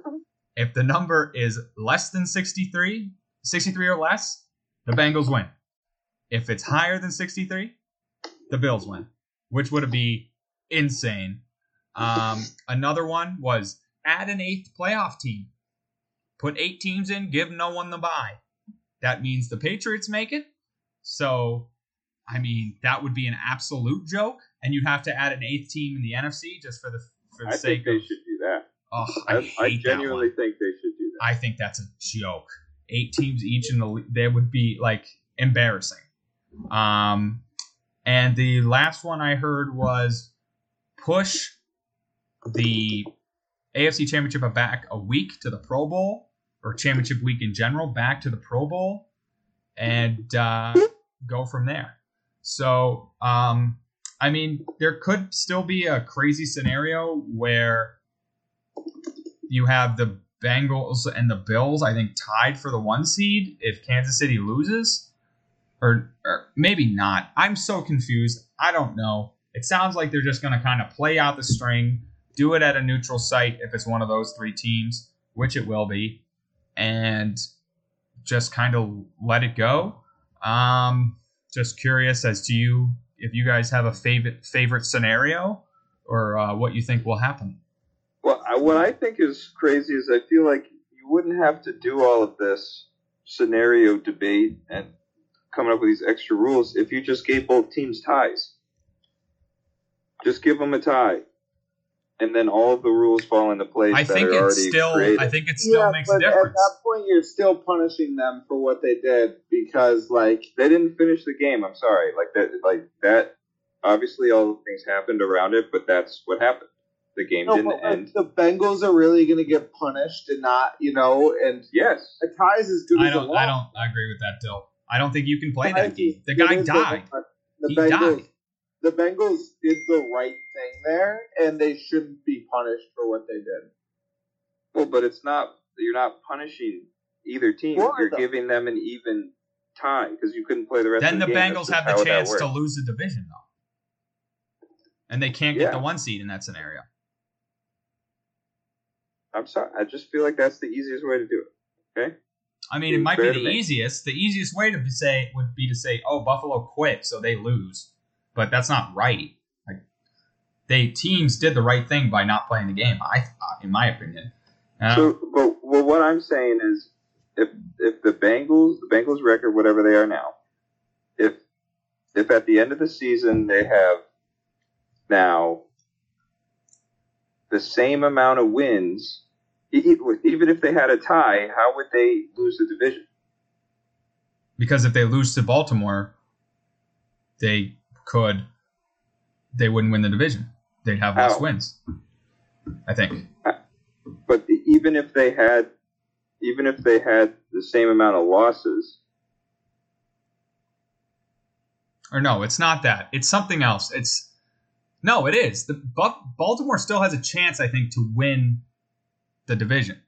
If the number is less than 63, 63 or less, the Bengals win. If it's higher than 63, the Bills win, which would be insane. Um, another one was add an eighth playoff team. Put eight teams in, give no one the bye. That means the Patriots make it. So, I mean, that would be an absolute joke. And you'd have to add an eighth team in the NFC just for the for the I sake think they of. should do that. Oh, I, I, I genuinely think they should do that. I think that's a joke. Eight teams each in the they would be like embarrassing. Um, and the last one I heard was push the AFC Championship back a week to the Pro Bowl or Championship week in general back to the Pro Bowl and uh, go from there. So, um, I mean, there could still be a crazy scenario where you have the Bengals and the Bills, I think, tied for the one seed if Kansas City loses. Or, or maybe not. I'm so confused. I don't know. It sounds like they're just going to kind of play out the string, do it at a neutral site if it's one of those three teams, which it will be, and just kind of let it go. Um, just curious as to you if you guys have a favorite favorite scenario or uh, what you think will happen. Well, what I think is crazy is I feel like you wouldn't have to do all of this scenario debate and coming up with these extra rules if you just gave both teams ties. Just give them a tie, and then all of the rules fall into place. I think are it's already still. created. I think it still yeah, makes a but at that point, you're still punishing them for what they did because, like, they didn't finish the game. I'm sorry. Like that. Like that. Obviously, all the things happened around it, but that's what happened. The game no, didn't but, like, end. the Bengals are really going to get punished and not, you know, and Yes. a tie is as good I as don't. a loss. I don't agree with that, Dill. I don't think you can play Ties that game. The guy died. loss. The He Bengals, died. The Bengals did the right thing there, and they shouldn't be punished for what they did. Well, but it's not. You're not punishing either team. Why, You're though? giving them an even tie because you couldn't play the rest Then of the the. Bengals That's have the chance to lose the division, though, and they can't get Yeah. the one seed in that scenario. I'm sorry. I just feel like that's the easiest way to do it. Okay. I mean, it Seems might be the easiest. The easiest way to say would be to say, "Oh, Buffalo quit, so they lose," but that's not right. Like, they teams did the right thing by not playing the game. I thought, in my opinion. Uh, So, but well, what I'm saying is, if if the Bengals, the Bengals record, whatever they are now, if if at the end of the season they have now the same amount of wins, even if they had a tie, how would they lose the division? because if they lose to Baltimore, they could they wouldn't win the division. They'd have less How? wins. I think. But even if they had, even if they had the same amount of losses. Or no, it's not that. It's something else. It's no, it is. The Baltimore still has a chance, I think, to win the division.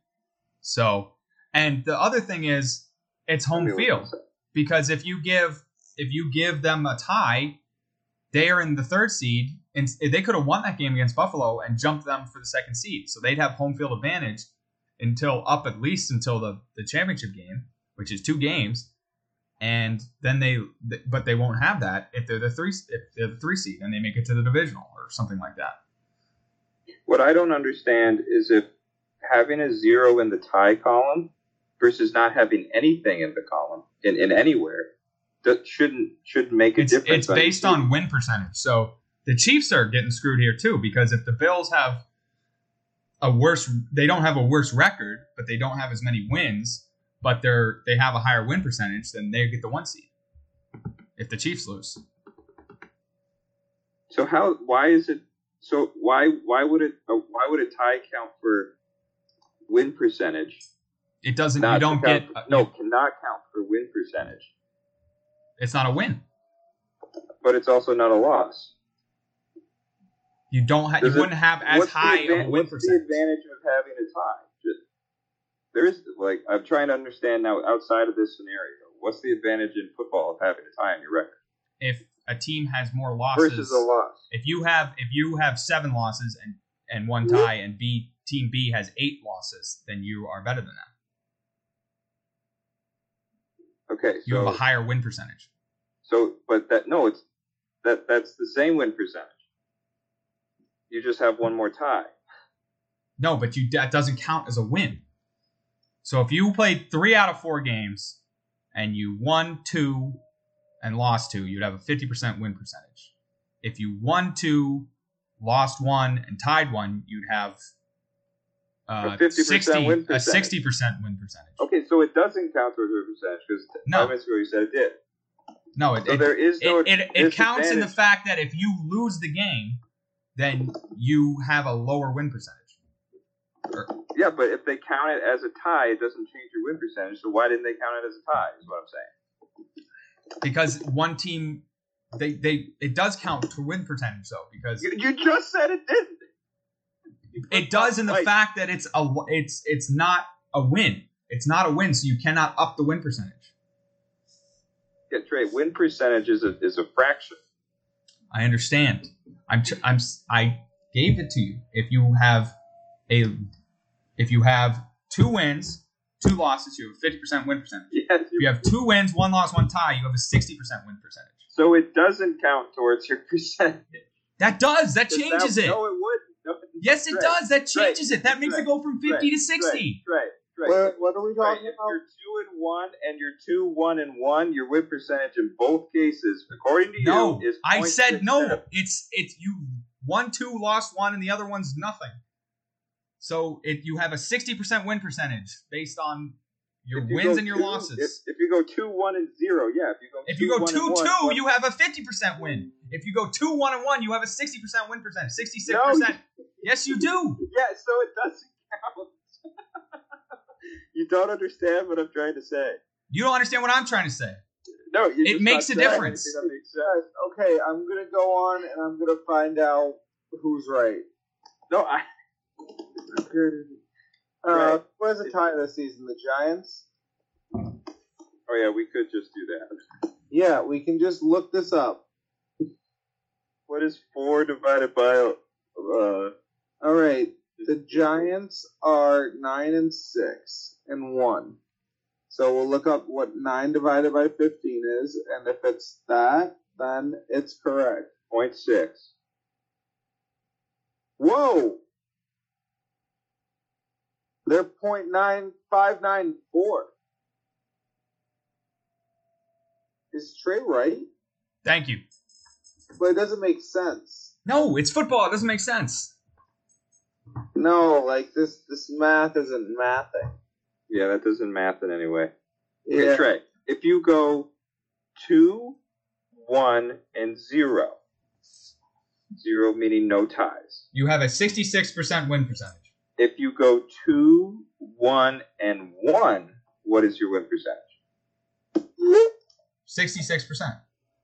So, and the other thing is, it's home Tell me what field because if you give if you give them a tie, they are in the third seed, and they could have won that game against Buffalo and jumped them for the second seed. So they'd have home field advantage until up at least until the the championship game, which is two games, and then they but they won't have that if they're the three if they're the three seed and they make it to the divisional or something like that. What I don't understand is if having a zero in the tie column versus not having anything in the column in, in anywhere that shouldn't should make a It's difference. it's based on win percentage. So the Chiefs are getting screwed here too because if the Bills have a worse they don't have a worse record, but they don't have as many wins, but they're they have a higher win percentage, then they get the one seed. If the Chiefs lose. So how? Why is it? So why why would it? Uh, why would a tie count for win percentage? It doesn't Not you don't get uh, no cannot count for win percentage, it's not a win. but it's also not a loss. You don't have you it- wouldn't have as high advan- of a win what's the percentage. advantage of having a tie? Just, there's like I'm trying to understand now outside of this scenario. What's the advantage in football of having a tie on your record If a team has more losses versus a loss? if you have if you have seven losses and and one mm-hmm. tie and B team B has eight losses, then you are better than that. Okay, You have a higher win percentage. so but that no, it's that that's the same win percentage. You just have one more tie. No, but you that doesn't count as a win. So if you played three out of four games and you won two and lost two, you'd have a fifty percent win percentage. If you won two, lost one, and tied one, you'd have uh, A 50% 60, win a percentage. sixty percent win percentage. Okay, so it doesn't count towards win percentage because No. five minutes ago you said it did. No, it, So it, there is no it, it, it counts in the fact that if you lose the game, then you have a lower win percentage. Yeah, but if they count it as a tie, it doesn't change your win percentage. So why didn't they count it as a tie? Is what I'm saying. because one team they they it does count to win percentage though because You, you just said it didn't. It does in the fact that it's a it's it's not a win. It's not a win so you cannot up the win percentage. Yeah, Trey, win percentage is a is a fraction. i understand. I'm i'm I gave it to you. If you have a if you have two wins two losses you have a 50% win percentage. Yes. if you have two wins one loss one tie you have a 60% win percentage. So it doesn't count towards your percentage. that does. That changes That- it. No, it wouldn't. No, yes it Trey, does that Trey, changes it that makes it go from 50 to 60 Right. Right. Trey, What, what are we Trey, talking if about? you're two and one and you're two one and one, your win percentage in both cases, according to No, you, is I said 0.67. no. It's it's you won two, lost one, and the other one's nothing. So if you have a sixty percent win percentage based on your you wins and your two- losses. If, if you go two one and zero, yeah. If you go If you go one two one, two, one- you have a fifty percent win. If you go two one and one, you have a sixty percent win percentage. sixty six percent. Yes, you do. yeah. So it doesn't count. you don't understand what I'm trying to say. You don't understand what I'm trying to say. No, It makes a difference. Makes. Okay, I'm gonna go on and I'm gonna find out who's right. No, I. Uh, Right. Has a tie this season? The Giants. Oh yeah, we could just do that. Yeah, we can just look this up. What is four divided by? Uh, All right, the Giants are nine and six and one. So we'll look up what nine divided by fifteen is, and if it's that, then it's correct. point six. Whoa! They're point nine five nine four. Is Trey right? Thank you. But it doesn't make sense. No, it's football. It doesn't make sense. No, like this this math isn't mathing. Yeah, that doesn't math in any way. Yeah. Okay, Trey, if you go two, one, and zero, zero meaning no ties. You have a sixty six percent win percentage. If you go two, one, and one, what is your win percentage? Sixty-six percent.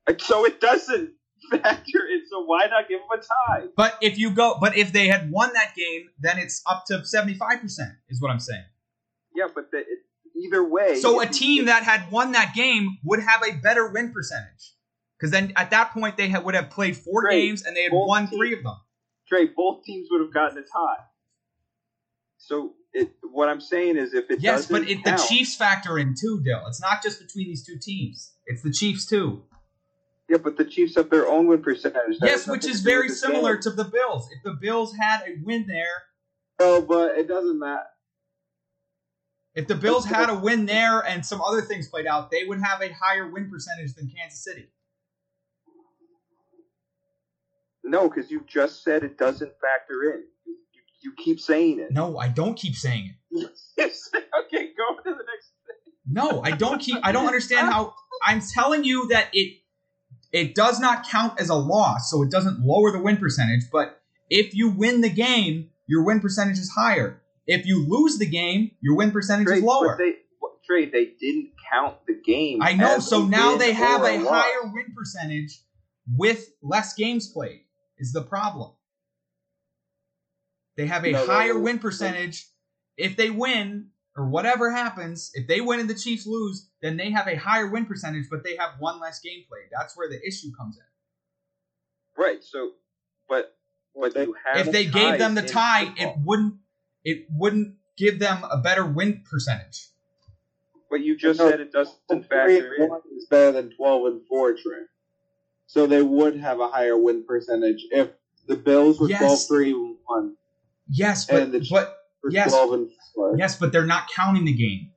Uh, so it doesn't factor in. So why not give them a tie? But if you go, but if they had won that game, then it's up to seventy-five percent. Is what I'm saying. Yeah, but the, it, either way. So a team that had won that game would have a better win percentage. Because then at that point they had, would have played four Great. games and they had won teams- three of them. Trey, both teams would have gotten a tie. So it, what I'm saying is, if it Yes, but it, the Chiefs factor in too, Dill. It's not just between these two teams. It's the Chiefs too. yeah, but the Chiefs have their own win percentage. That yes, which is very this similar game. to the Bills. If the Bills had a win there, No, but it doesn't matter. if the Bills had a win there and some other things played out, they would have a higher win percentage than Kansas City. No, because you just said it doesn't factor in. You, keep saying it. No, I don't keep saying it. okay, go to the next. Thing. No, I don't keep. I don't understand how. I'm telling you that it it does not count as a loss, so it doesn't lower the win percentage. But if you win the game, your win percentage is higher. If you lose the game, your win percentage Trey, is lower. They, Trey, they didn't count the game. I know. So now they have a loss. higher win percentage with less games played. Is the problem? They have a No, higher win percentage if they win or whatever happens. If they win and the Chiefs lose, then they have a higher win percentage, but they have one less game played. That's where the issue comes in. Right. So, but but They- you have if they gave them the ties in tie, it wouldn't it wouldn't give them a better win percentage. But you just No, said it doesn't Three factor and in. one is better than twelve and four, Trey. So they would have a higher win percentage if the Bills were Yes. 12 3 and 1 Yes, but but Yes. yes, but they're not counting the game.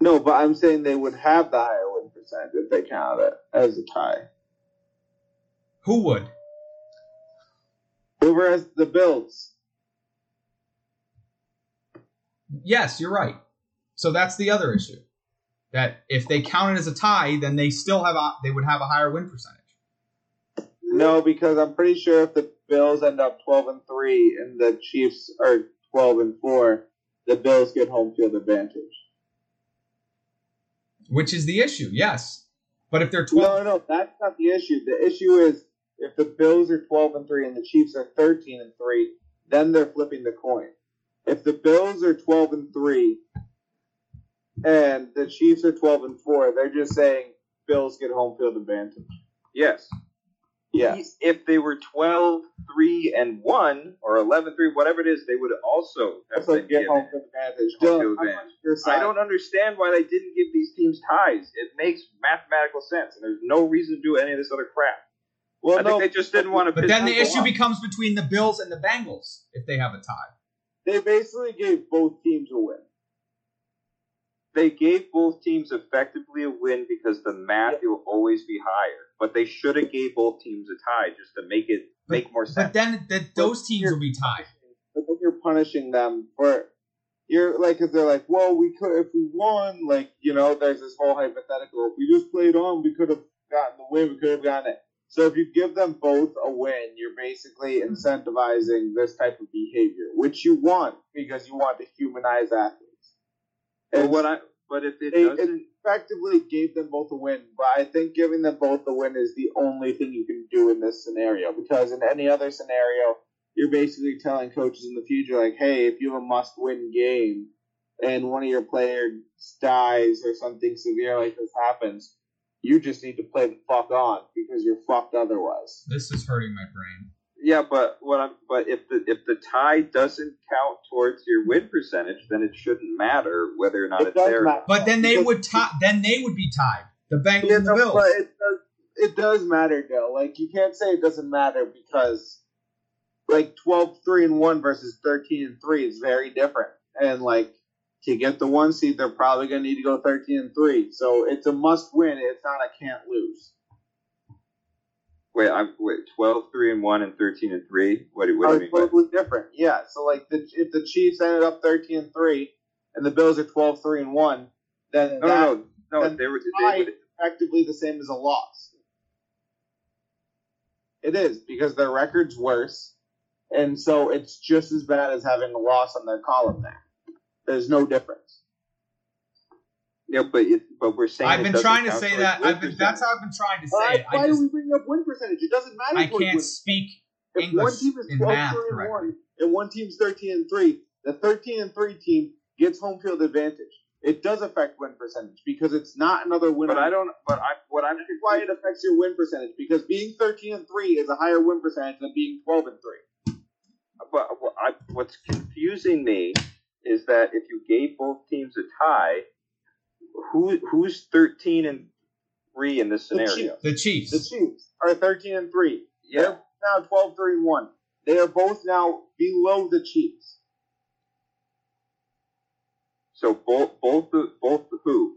No, but I'm saying they would have the higher win percentage if they count it as a tie. Who would? Over as the Bills. Yes, you're right. So that's the other issue. That if they count it as a tie, then they still have a, they would have a higher win percentage. No, because I'm pretty sure if the Bills end up 12 and 3 and the Chiefs are 12 and 4, the Bills get home field advantage. Which is the issue, yes. But if they're No, 12 no, no, that's not the issue. The issue is if the Bills are 12 and 3 and the Chiefs are 13 and 3, then they're flipping the coin. If the Bills are 12 and 3 and the Chiefs are 12 and 4, they're just saying Bills get home field advantage. Yes. Yes. If they were 12, 3, and 1, or 11, 3, whatever it is, they would also have been get given. home field advantage. Home field advantage. on. I don't understand why they didn't give these teams ties. It makes mathematical sense, and there's no reason to do any of this other crap. Well, I no, think they just didn't want to. but then the issue becomes between the Bills and the Bengals if they have a tie. they basically gave both teams a win. they gave both teams effectively a win because the math will always be higher. But they should have gave both teams a tie just to make it make more sense. But then that those teams will be tied. But then you're punishing them for you're like, cause they're like, well, we could if we won, like you know, there's this whole hypothetical. If we just played on, we could have gotten the win. We could have gotten it. So if you give them both a win, you're basically incentivizing this type of behavior, which you want because you want to humanize athletes. but And what I but if it They- doesn't, effectively gave them both a win, but I think giving them both a win is the only thing you can do in this scenario because in any other scenario, you're basically telling coaches in the future, like, hey, if you have a must win game and one of your players dies or something severe like this happens, you just need to play the fuck on because you're fucked otherwise. This is hurting my brain. Yeah. But what I'm but if the if the tie doesn't count towards your win percentage, then it shouldn't matter whether or not It it's there. matter. But then they Because- would tie. Then they would be tied. The Bengals Yeah, and the no, Bills. but it does, it does matter, though. Like, you can't say it doesn't matter because, like, 12 3 and 1 versus 13 and 3 is very different. And, like, to get the one seed, they're probably going to need to go 13 and 3. So it's a must win. It's not a can't lose. Wait, I'm wait 12, 3 and one and thirteen and three. What what do Oh, you mean? it's by- totally different. Yeah. So, like, the, if the Chiefs ended up 13 and 3 and the Bills are 12 3 and 1, then No, that no, no, no. They were they would, effectively the same as a loss. It is because their record's worse, and so it's just as bad as having a loss on their column there. There's no difference. Yeah, but it, but we're saying I've been trying to say that. I've been, that's how I've been trying to say Why, it. why I do we bring up win percentage? It doesn't matter. I can't win speak If English one team is in 12 math 3 and correctly. 1 and one team's 13 and 3, the 13 and 3 team gets home field advantage. It does affect win percentage because it's not another win. But I don't. But I what I'm That's why it affects your win percentage because being 13 and 3 is a higher win percentage than being 12 and 3. but what I, what's confusing me is that if you gave both teams a tie, who who's thirteen and three in this scenario? Chiefs. the Chiefs. The Chiefs are 13 and 3. Yeah, They're now 12 3 1. They are both now below the Chiefs. so both both the both the who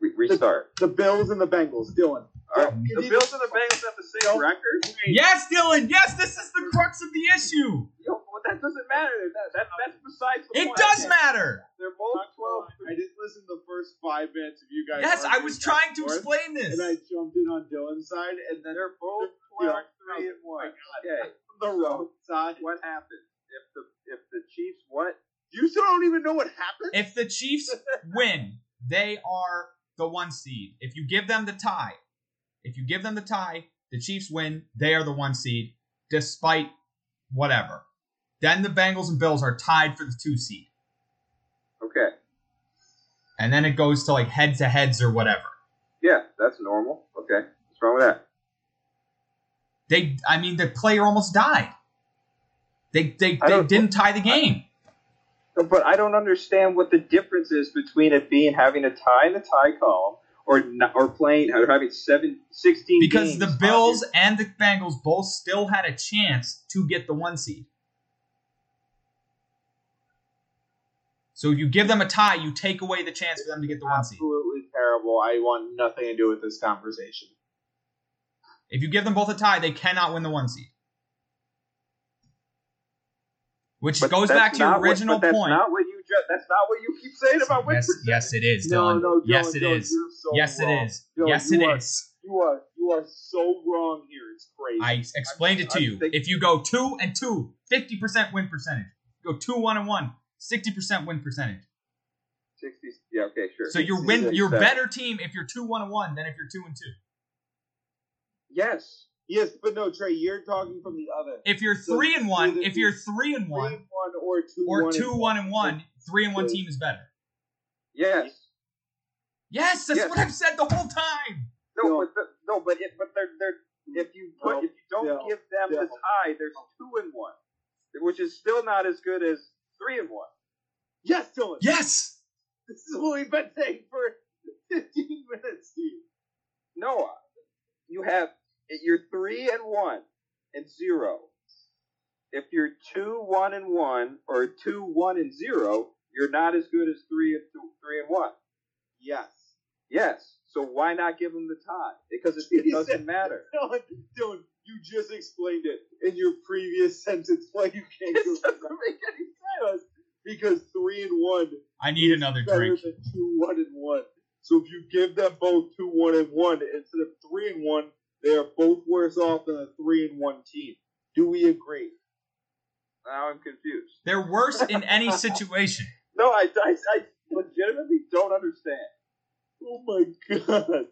Re- restart. The Bills and the Bengals, Dylan. You the Bills and the Bengals have the same record. Yes, Dylan. Yes, this is the crux of the issue. Yo, well, that doesn't matter. That, that that's besides the It point. does matter. They're both twelve. I didn't listen to the first five minutes of you guys. Yes, I was trying to forth, explain this. And I jumped in on Dylan's side, and then They're both Yeah. 12, 3 and one. Oh okay, the wrong side. what happens if the if the Chiefs what? You still don't even know what happened. If the Chiefs win, they are the one seed. If you give them the tie, if you give them the tie, the Chiefs win, they are the one seed, despite whatever. Then the Bengals and Bills are tied for the two seed. Okay, And then it goes to like head to heads or whatever. yeah, that's normal. Okay, what's wrong with that? They I mean the player almost died. They they, they didn't tie the game. But I don't understand what the difference is between it being having a tie in the tie column or not, or playing or having seven, 16 Because the Bills and the Bengals both still had a chance to get the one seed. So if you give them a tie, you take away the chance for them to get the one seed. Absolutely terrible. I want nothing to do with this conversation. If you give them both a tie, they cannot win the one seed. Which But goes back to your what- original but that's point. Not what you ju- That's not what you keep saying about win yes, yes, it is, No, Dylan. no, Dylan, yes, it Dylan, is. so yes, wrong. it is. Dylan, yes, it are- is. You are you are so wrong here. It's crazy. I explained it to I'm you. thinking- If you go two and two, 50% win percentage. Go two, one, and one, 60% win percentage. 60, yeah, okay, sure. So you're win you're better team if you're two, one, and one than if you're two and two. Yes. Yes, but no, Trey, you're talking from the other. If you're So three and one, if you're three and Three one and one or two or one two, and one, and one, three and one team is better. Yes. Yes, that's Yes. what I've said the whole time. No, No. but the, no, but it, but they're they're if you put No, if you don't no, give them the no. tie, there's two and one, which is still not as good as three and one. Yes, Dylan. Yes. This is what we've been saying for 15 minutes, Steve. No, you have you're three and one and zero. If you're two one and one or two one and zero, you're not as good as three and two, three and one. Yes. Yes. So why not give them the tie? Because it, it doesn't matter. Dylan, Dylan, you just explained it in your previous sentence. Why you can't It doesn't make any sense. because three and one I need another better drink. than two one and one. So if you give them both two one and one instead of three and one, they are both worse off than a three and one team. Do we agree? Now I'm confused. They're worse in any situation. No, I, I, I legitimately don't understand. Oh my god.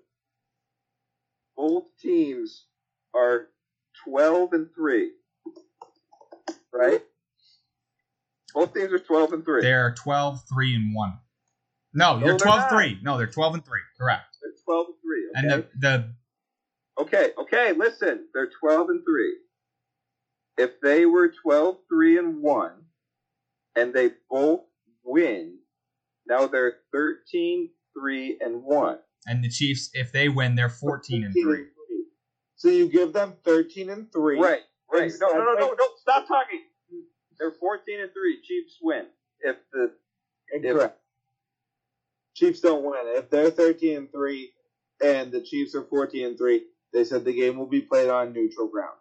Both teams are 12 and 3. Right? Both teams are 12 and 3. They're 12, 3, and 1. No, No, you're they're 12, not. 3. No, they're 12 and 3. Correct. They're 12 and 3. Okay? And the, the okay, okay, listen. They're 12 and 3. If they were 12, 3 and 1, and they both win, now they're 13, 3 and 1. and the Chiefs, if they win, they're 14 and 3. So you give them thirteen and three. Right, right. No, no, no, no, Instead- no. Stop talking. They're 14 and 3. Chiefs win. If the Incorrect. Chiefs don't win. If they're thirteen and three and the Chiefs are fourteen and three, they said the game will be played on neutral ground.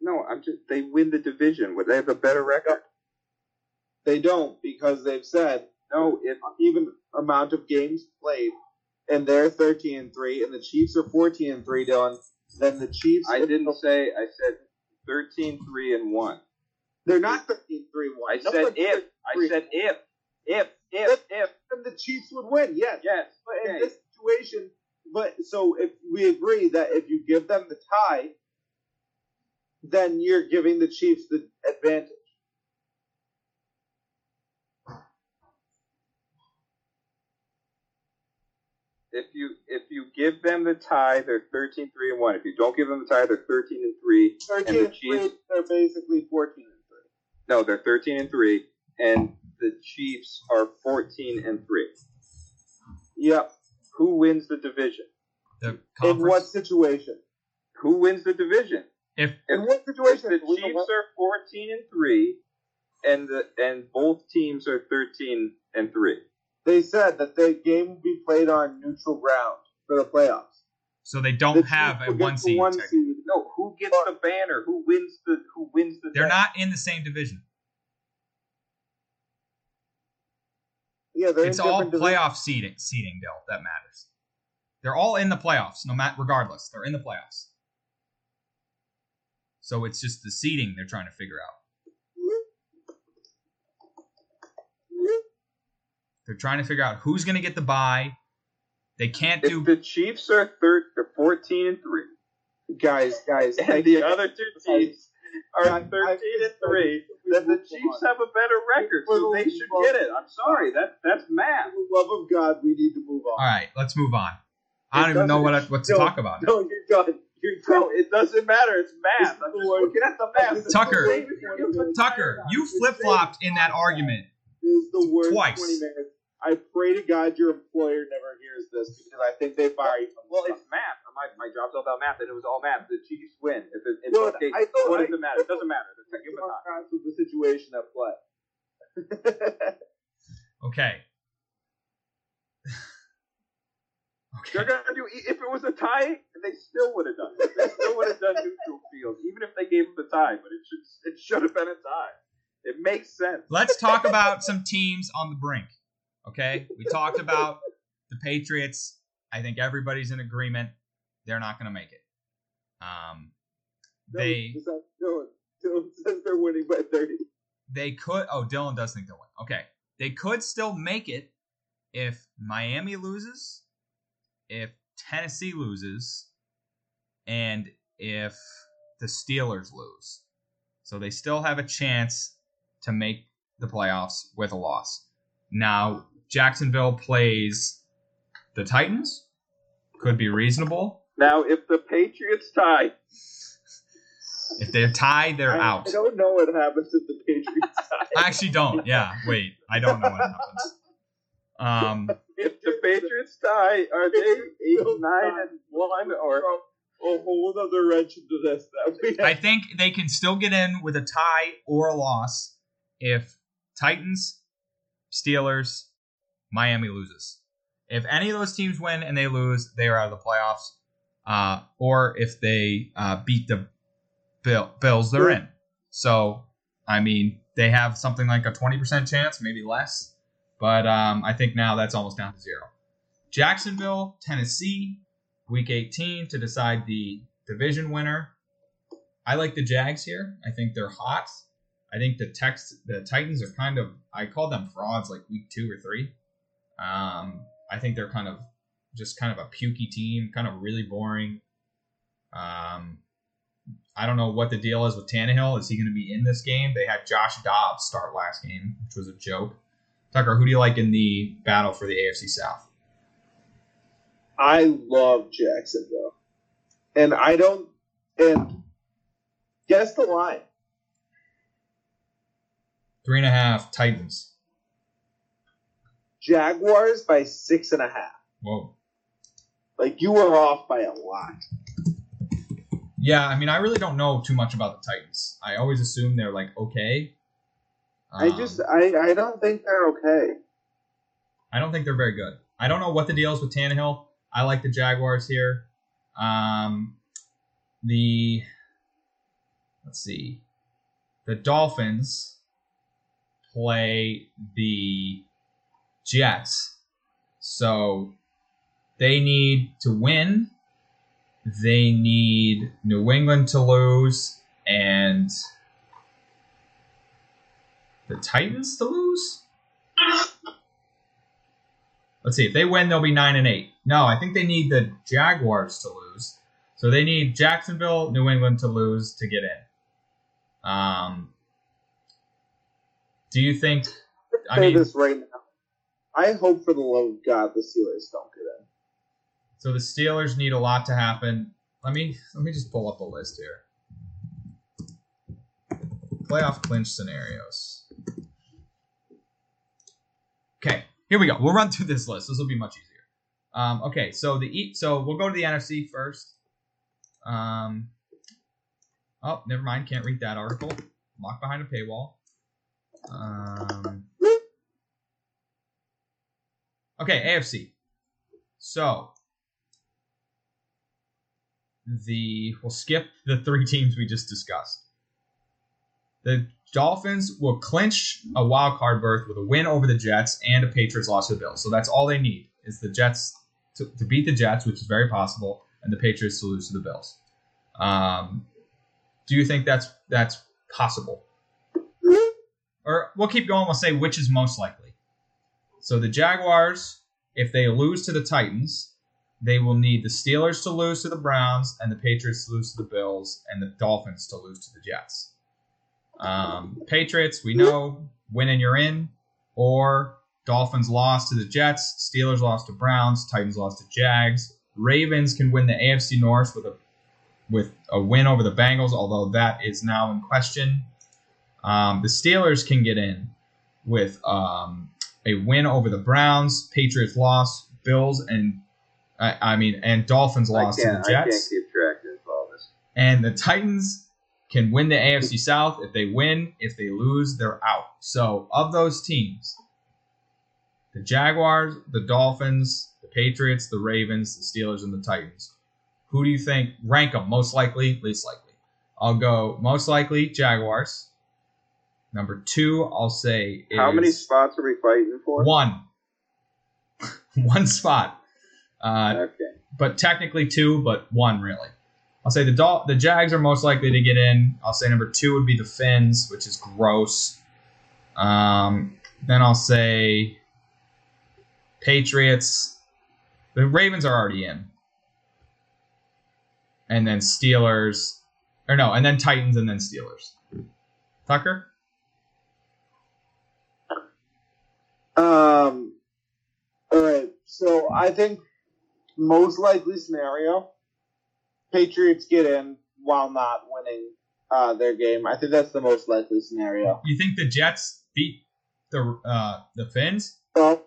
No, I'm just they win the division. Would they have a better record? They don't because they've said No, if even amount of games played, and they're thirteen and three, and the Chiefs are fourteen and three. Dylan, then the Chiefs. I didn't say I said 13 3 and 1. They're not 13-3-1. I No said if. I said if. If. If. If. Then the Chiefs would win. Yes. Yes. But in this situation, but so if we agree that if you give them the tie, then you're giving the Chiefs the advantage. If you if you give them the tie, they're 13 3 and 1. If you don't give them the tie, they're 13 and 3. 13 And the Chiefs- 3, they're basically 14 and 3. No, they're 13 and 3 and the Chiefs are 14 and 3. Yep. Who wins the division? The In what situation? Who wins the division? if In what situation? the If we Chiefs are 14 and 3 and the and both teams are 13 and 3. They said that the game will be played on neutral ground for the playoffs. so they don't The have a one seed. One seed. No, who gets the banner? Who wins the who wins the They're thing? not in the same division. Yeah, they're It's all playoff seeding, seeding, Bill. That matters. They're all in the playoffs, no matter regardless. They're in the playoffs. So it's just the seeding they're trying to figure out. They're trying to figure out who's going to get the bye. They can't If do. the Chiefs are thir- they're 14 and 3 Guys, guys, and the other two teams are I- I- 13 and 3, then the Chiefs have a better record, so they should get it. I'm sorry, that that's math. For the love of God, we need to move on. All right, let's move on. I don't even know what doesn't- what to no, talk about. No, you're done. You're No, done. it doesn't matter. It's math. I'm just the looking at the math. Tucker. David, you give the Tucker, you flip flopped in that argument. This is the worst Twice. 20 minutes. I pray to God your employer never hears this because I think they fire you. Well, it's math. My, my job's all about math, and it was all math. The Chiefs win. If it, in Well, both cases, I know, what I- does it matter? It doesn't matter. Give company. them a tie. Contrast with the situation at play. Okay. They're gonna do. If it was a tie, they still would have done it. They still would have done neutral field, even if they gave them the tie. But it should it should have been a tie. It makes sense. Let's talk about some teams on the brink. Okay, we talked about the Patriots. I think everybody's in agreement. They're not going to make it. Um, they Dylan, Dylan, Dylan says they're winning by 30. they could. Oh, Dylan does think they'll win. Okay, they could still make it if Miami loses, if Tennessee loses, and if the Steelers lose. So they still have a chance to make the playoffs with a loss. Now, Jacksonville plays the Titans. Could be reasonable. Now, if the Patriots tie, If they're tied, they're I, out. I don't know what happens if the Patriots tie. I actually don't. Yeah, wait. I don't know what happens. Um, if the Patriots tie, are they eight, nine, and one, or a whole other wrench into this that we I think they can still get in with a tie or a loss if Titans, Steelers, Miami loses. If any of those teams win and they lose, they are out of the playoffs. Uh, or if they uh, beat the Bill, Bills, they're in. So, I mean, they have something like a 20% chance, maybe less. But um, I think now that's almost down to zero. Jacksonville, Tennessee, week 18 to decide the division winner. I like the Jags here. I think they're hot. I think the Tex the Titans are kind of I call them frauds like week two or three. Um, I think they're kind of just kind of a pukey team, kind of really boring. Um, I don't know what the deal is with Tannehill. Is he going to be in this game? They had Josh Dobbs start last game, which was a joke. Tucker, who do you like in the battle for the AFC South? I love Jacksonville. And I don't and guess the line. Three and a half Titans. Jaguars by six and a half. Whoa. Like you were off by a lot. Yeah, I mean, I really don't know too much about the Titans. I always assume they're like okay. I Um, just I, I don't think they're okay. I don't think they're very good. I don't know what the deal is with Tannehill. I like the Jaguars here. Um, the let's see, the Dolphins play the Jets, so they need to win. They need New England to lose, and the Titans to lose. Let's see. If they win, they'll be nine and eight. No, I think they need the Jaguars to lose. So they need Jacksonville, New England to lose to get in. Um, do you think? I say mean, this right now. I hope for the love of God the Steelers don't. So the Steelers need a lot to happen. Let me let me just pull up a list here. Playoff clinch scenarios. Okay, here we go. We'll run through this list. This will be much easier. Um, okay, so the e- so we'll go to the NFC first. Um, oh, never mind. Can't read that article. Locked behind a paywall. Um, okay, AFC. So the we'll skip the three teams we just discussed. The Dolphins will clinch a wild card berth with a win over the Jets and a Patriots loss to the Bills. So that's all they need is the Jets to, to beat the Jets, which is very possible, and the Patriots to lose to the Bills. Um, do you think that's that's possible? Or we'll keep going. We'll say which is most likely. So the Jaguars, if they lose to the Titans, they will need the Steelers to lose to the Browns and the Patriots to lose to the Bills and the Dolphins to lose to the Jets. Um, Patriots, we know, win and you're in, or Dolphins lost to the Jets, Steelers lost to Browns, Titans lost to Jags. Ravens can win the AFC North with a with a win over the Bengals, although that is now in question. Um, the Steelers can get in with um, a win over the Browns, Patriots loss, Bills and I, I mean and Dolphins lost to the I can't Jets. keep track of all this. And the Titans can win the AFC South. If they win, if they lose, they're out. So of those teams, the Jaguars, the Dolphins, the Patriots, the Ravens, the Steelers, and the Titans. Who do you think rank them most likely, least likely? I'll go most likely Jaguars. Number two, I'll say How many spots are we fighting for? one. one spot. Uh, Okay. but technically two, but one really. I'll say the Dol- the Jags are most likely to get in. I'll say number two would be the Finns, which is gross. Um, then I'll say Patriots. The Ravens are already in, and then Steelers, or no, and then Titans, and then Steelers. Tucker, Um. All right. So I think most likely scenario, Patriots get in while not winning uh, their game. I think that's the most likely scenario. you think the Jets beat the uh, the Finns? So,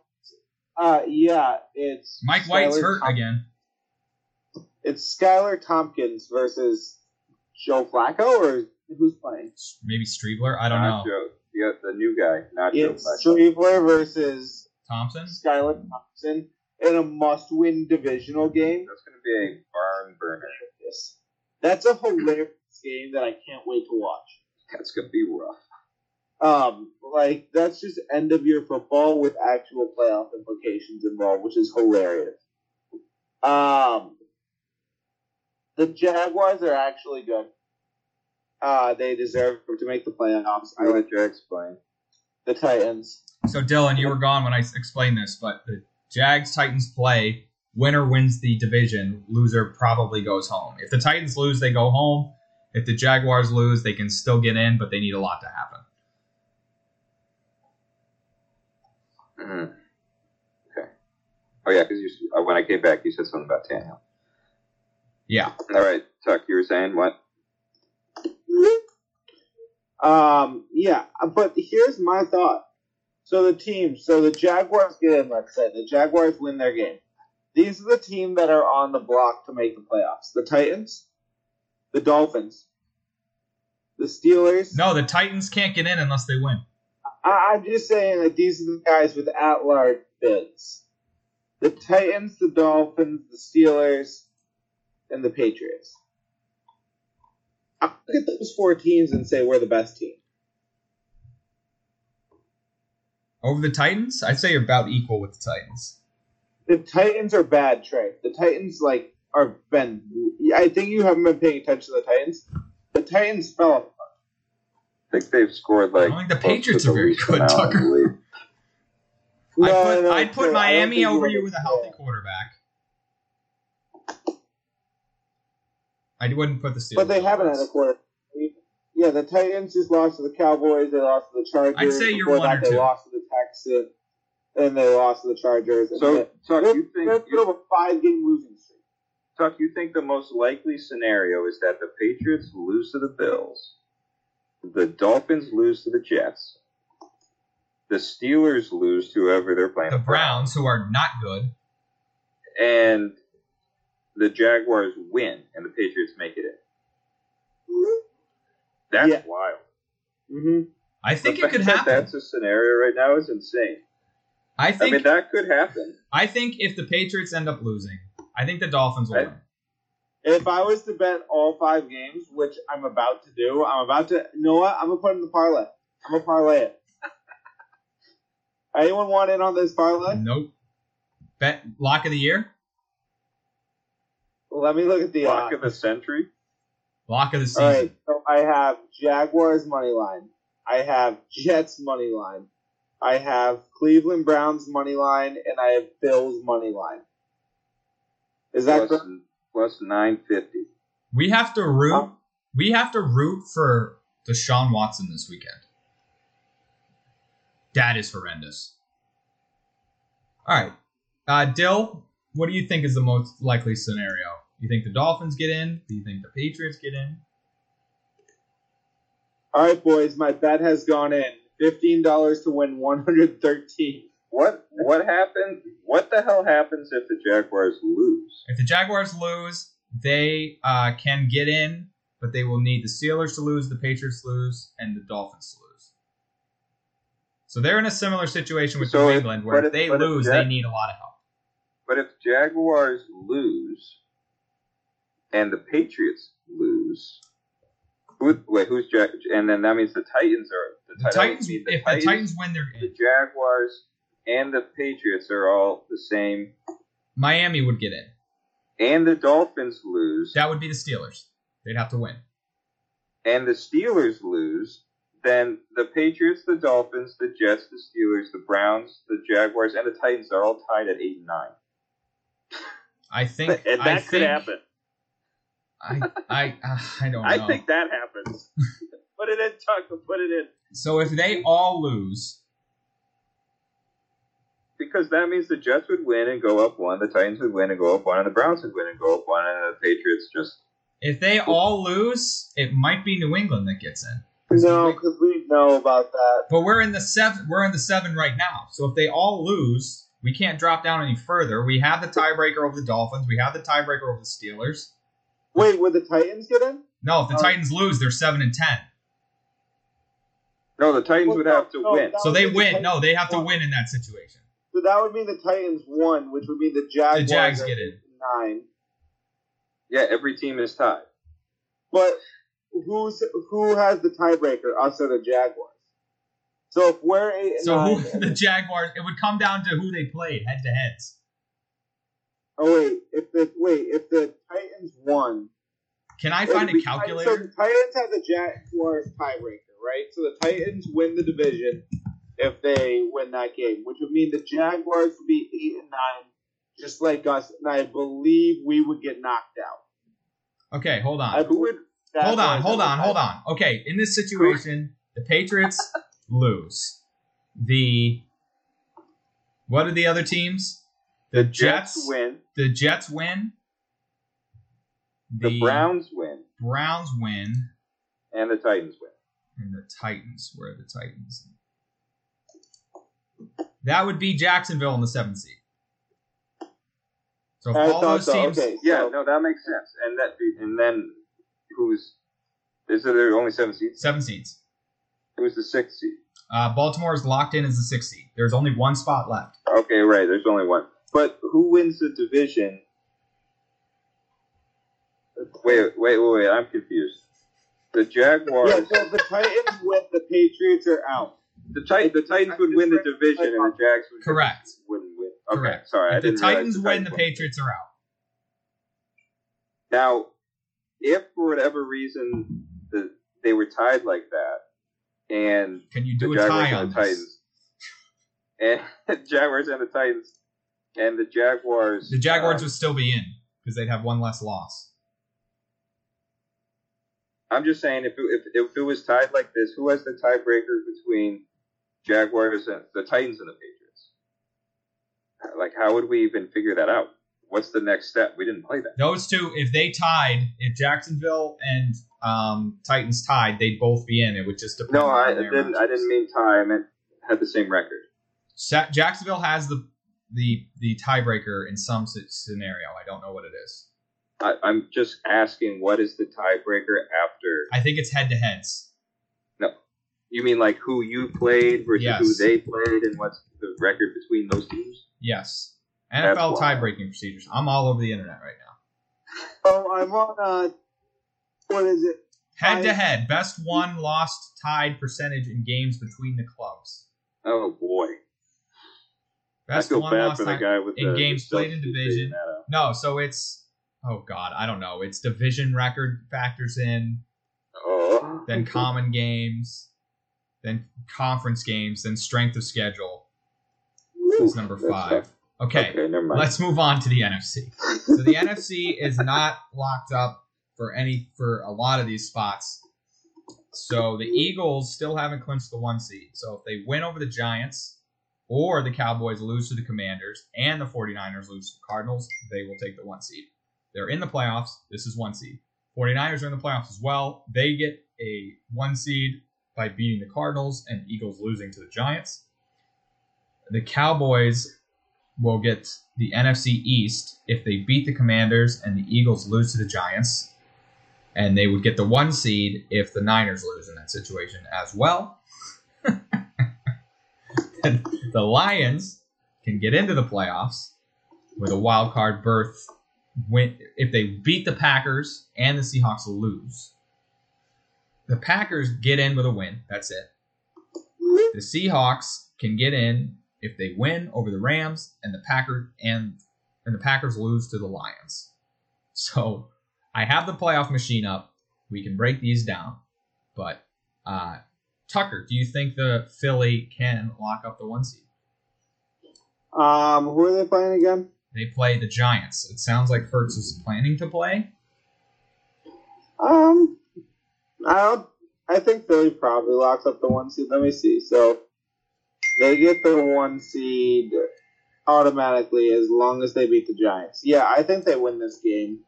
uh, yeah, it's Mike White's Skylar hurt Tom- again. It's Skylar Tompkins versus Joe Flacco, or who's playing? Maybe Streebler. I don't Not know. Joe. You got the new guy, not Joe Flacco. Streveler versus Thompson. Skylar Thompson in a must-win divisional game. That's going to be a barn burner. Yes. That's a hilarious game that I can't wait to watch. That's going to be rough. Um, like that's just end of year football with actual playoff implications involved, which is hilarious. Um, the Jaguars are actually good. Uh, they deserve to make the playoffs. I I'll let you explain. the Titans. So Dylan, you were gone when I explained this, but the Jags Titans play. Winner wins the division. Loser probably goes home. If the Titans lose, they go home. If the Jaguars lose, they can still get in, but they need a lot to happen. Mhm. Okay. Oh yeah, because you uh, when I came back, you said something about Tannehill. Yeah. All right, Tuck, you were saying what? Um, yeah, but here's my thought. So the teams, so the Jaguars get in, let's say. The Jaguars win their game. These are the team that are on the block to make the playoffs. The Titans, the Dolphins, the Steelers. No, the Titans can't get in unless they win. I, I'm just saying that these are the guys with at-large bids. The Titans, the Dolphins, the Steelers, and the Patriots. I look at those four teams and say we're the best team. Over the Titans, I'd say you're about equal with the Titans. The Titans are bad, Trey. The Titans like are been. I think you haven't been paying attention to the Titans. The Titans fell apart. I think they've scored like. I don't think the close to Patriots the are very good, amount Tucker. the. I'd No, put, no, I'd put I Miami think over you you with a healthy quarterback. I wouldn't put the Steelers. But they haven't us. had a quarter. Yeah, the Titans just lost to the Cowboys. They lost to the Chargers. I'd say you're Before one that, or they two. lost to the Texans. Then they lost to the Chargers. and So, then- Tuck, they're, you think they're you, still a five game losing streak. Tuck, you think the most likely scenario is that the Patriots lose to the Bills, the Dolphins lose to the Jets, the Steelers lose to whoever they're playing, The Browns, who are not good. and the Jaguars win, and the Patriots make it in. That's Yeah. wild. Mm-hmm. I think The it could fact that happen. That's a scenario right now is insane. I I think mean, that could happen. I think if the Patriots end up losing, I think the Dolphins will I- win. If I was to bet all five games, which I'm about to do, I'm about to. You know what? I'm gonna put in the parlay. I'm gonna parlay it. Anyone want in on this parlay? Nope. Bet lock of the year, Let me look at the Lock odds. of the century. lock of the season. All right, so I have Jaguars money line. I have Jets money line. I have Cleveland Browns money line, and I have Bills money line. Is that plus 950. We have to root. We have to root for Deshaun Watson this weekend. That is horrendous. All right, uh, Dill, what do you think is the most likely scenario? You think the Dolphins get in? Do you think the Patriots get in? All right, boys, my bet has gone in. Fifteen dollars to win one hundred thirteen. What what happened? What the hell happens if the Jaguars lose? If the Jaguars lose, they uh, can get in, but they will need the Steelers to lose, the Patriots to lose, and the Dolphins to lose. So they're in a similar situation with So New if- England, where if if- they but if lose, they need a lot of help. But if Jaguars lose and the Patriots lose, who, wait, who's Jack? And then that means the Titans are The that Titans, mean if the Titans win, they're the. Jaguars, and the Patriots are all the same, Miami would get in. and the Dolphins lose, That would be the Steelers. They'd have to win. and the Steelers lose, then the Patriots, the Dolphins, the Jets, the Steelers, the Browns, the Jaguars, and the Titans are all tied at eight and nine. I think. That I could think, happen. I I uh, I don't know. I think that happens. put it in, Tuck. Put it in. so. If they all lose, Because that means the Jets would win and go up one, the Titans would win and go up one, and the Browns would win and go up one, and the Patriots just. if they all lose, it might be New England that gets in. No, because we know about that. But we're in the seven. We're in the seven right now. So if they all lose, we can't drop down any further. We have the tiebreaker over the Dolphins. We have the tiebreaker over the Steelers. Wait, would the Titans get in? No, if the Oh. Titans lose, they're seven and ten. No, the Titans Well, would have to no, win. So they mean the win. No, they have to won. win in that situation. So that would mean the Titans won, which would mean the Jaguars. The Jags get in. nine. Yeah, every team is tied. But who's who has the tiebreaker? Us or the Jaguars? So if we're eight and So nine, who, the Jaguars? It would come down to who they played head to heads. Oh wait, if the wait if the Titans won, Can I find a calculator? So the Titans have the Jaguars tiebreaker, right? So the Titans win the division if they win that game, which would mean the Jaguars would be eight and nine, just like us, and I believe we would get knocked out. Okay, hold I on. Who would? Hold on, hold on, hold on. Okay, in this situation, the Patriots lose. The what are the other teams? The Jets Jets win. The Jets win. The Browns win, Browns win, and the Titans win. and the Titans. Where are the Titans? That would be Jacksonville in the seventh seed. So if all those so. teams, Okay, Yeah, so- no, that makes sense. And that, and then who's? Is there only seven seeds? seven seeds. Who's the sixth seed? Uh, Baltimore is locked in as the sixth seed. There's only one spot left. Okay, right. There's only one. But who wins the division? Wait, wait, wait, wait. I'm confused. The Jaguars. Yeah, so the Titans win, the Patriots are out. The, Tit- the Titans would win the division, and the Jags would Correct. wouldn't win. Okay, Correct. sorry. I if the didn't realize Titans win, the Titans won. Patriots are out. Now, if for whatever reason the, they were tied like that, and Can you do the a Jaguars tie on the this? Titans. And Jaguars and the Titans. And the Jaguars. The Jaguars uh, would still be in because they'd have one less loss. I'm just saying, if it, if, if it was tied like this, who has the tiebreaker between Jaguars and the Titans and the Patriots? Like, how would we even figure that out? What's the next step? We didn't play that. Those two, if they tied, if Jacksonville and um, Titans tied, they'd both be in. It would just depend. No, I didn't. I didn't mean tie. I meant had the same record. Sa- Jacksonville has the the the tiebreaker in some scenario. I don't know what it is. I, I'm just asking, what is the tiebreaker after? I think it's head to heads. No, you mean like who you played versus Yes. who they played, and what's the record between those teams? Yes, That's NFL wild. tie breaking procedures. I'm all over the internet right now. Oh, I'm on. Uh, what is it? Head to head, best one lost tied percentage in games between the clubs. Oh boy, Best I feel one bad lost for the guy with in the games played in division. No, so it's oh god, I don't know. It's division record factors in, Oh, then common games, then conference games, then strength of schedule is number five. Okay, okay, never mind. let's move on to the NFC. So the NFC is not locked up for any for a lot of these spots. So the Eagles still haven't clinched the one seed. So if they win over the Giants or the Cowboys lose to the Commanders and the 49ers lose to the Cardinals, they will take the one seed. They're in the playoffs. This is one seed. 49ers are in the playoffs as well. They get a one seed by beating the Cardinals and Eagles losing to the Giants. The Cowboys will get the NFC East if they beat the Commanders and the Eagles lose to the Giants. And they would get the one seed if the Niners lose in that situation as well. the Lions can get into the playoffs with a wild card berth win if they beat the Packers and the Seahawks lose. The Packers get in with a win. That's it. The Seahawks can get in if they win over the Rams and the Packers and and the Packers lose to the Lions. So I have the playoff machine up. We can break these down. But uh, Tucker, do you think the Philly can lock up the one seed? Um, who are they playing again? They play the Giants. It sounds like Hurts is planning to play. Um, I don't. I think Philly probably locks up the one seed. Let me see. So they get the one seed automatically as long as they beat the Giants. Yeah, I think they win this game.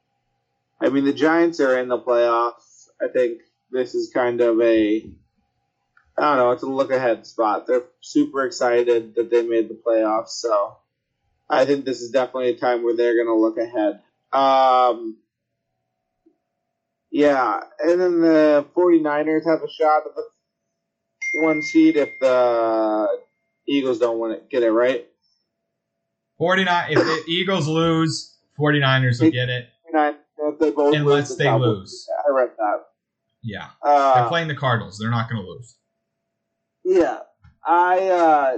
I mean, the Giants are in the playoffs. I think this is kind of a. I don't know. It's a look ahead spot. They're super excited that they made the playoffs. So I think this is definitely a time where they're going to look ahead. Um, yeah, and then the 49ers have a shot at the one seed if the Eagles don't win it. Get it right? 49 if the Eagles lose, 49ers will get it 49 if they both unless lose, the they Cowboys- lose. I read that. Yeah. Uh, They're playing the Cardinals. They're not going to lose. Yeah, I uh,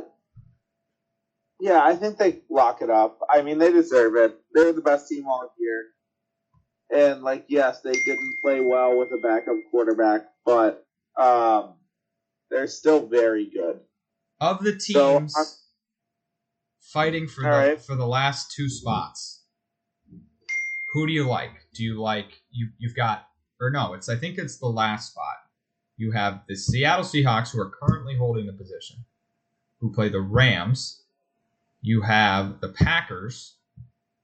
yeah, I think they lock it up. I mean, they deserve it. They're the best team all year, and like, yes, they didn't play well with a backup quarterback, but um, they're still very good. Of the teams I'm- fighting for the right. for the last two spots, who do you like? Do you like you you've got or no, it's I think it's the last spot. You have the Seattle Seahawks who are currently holding the position, who play the Rams. You have the Packers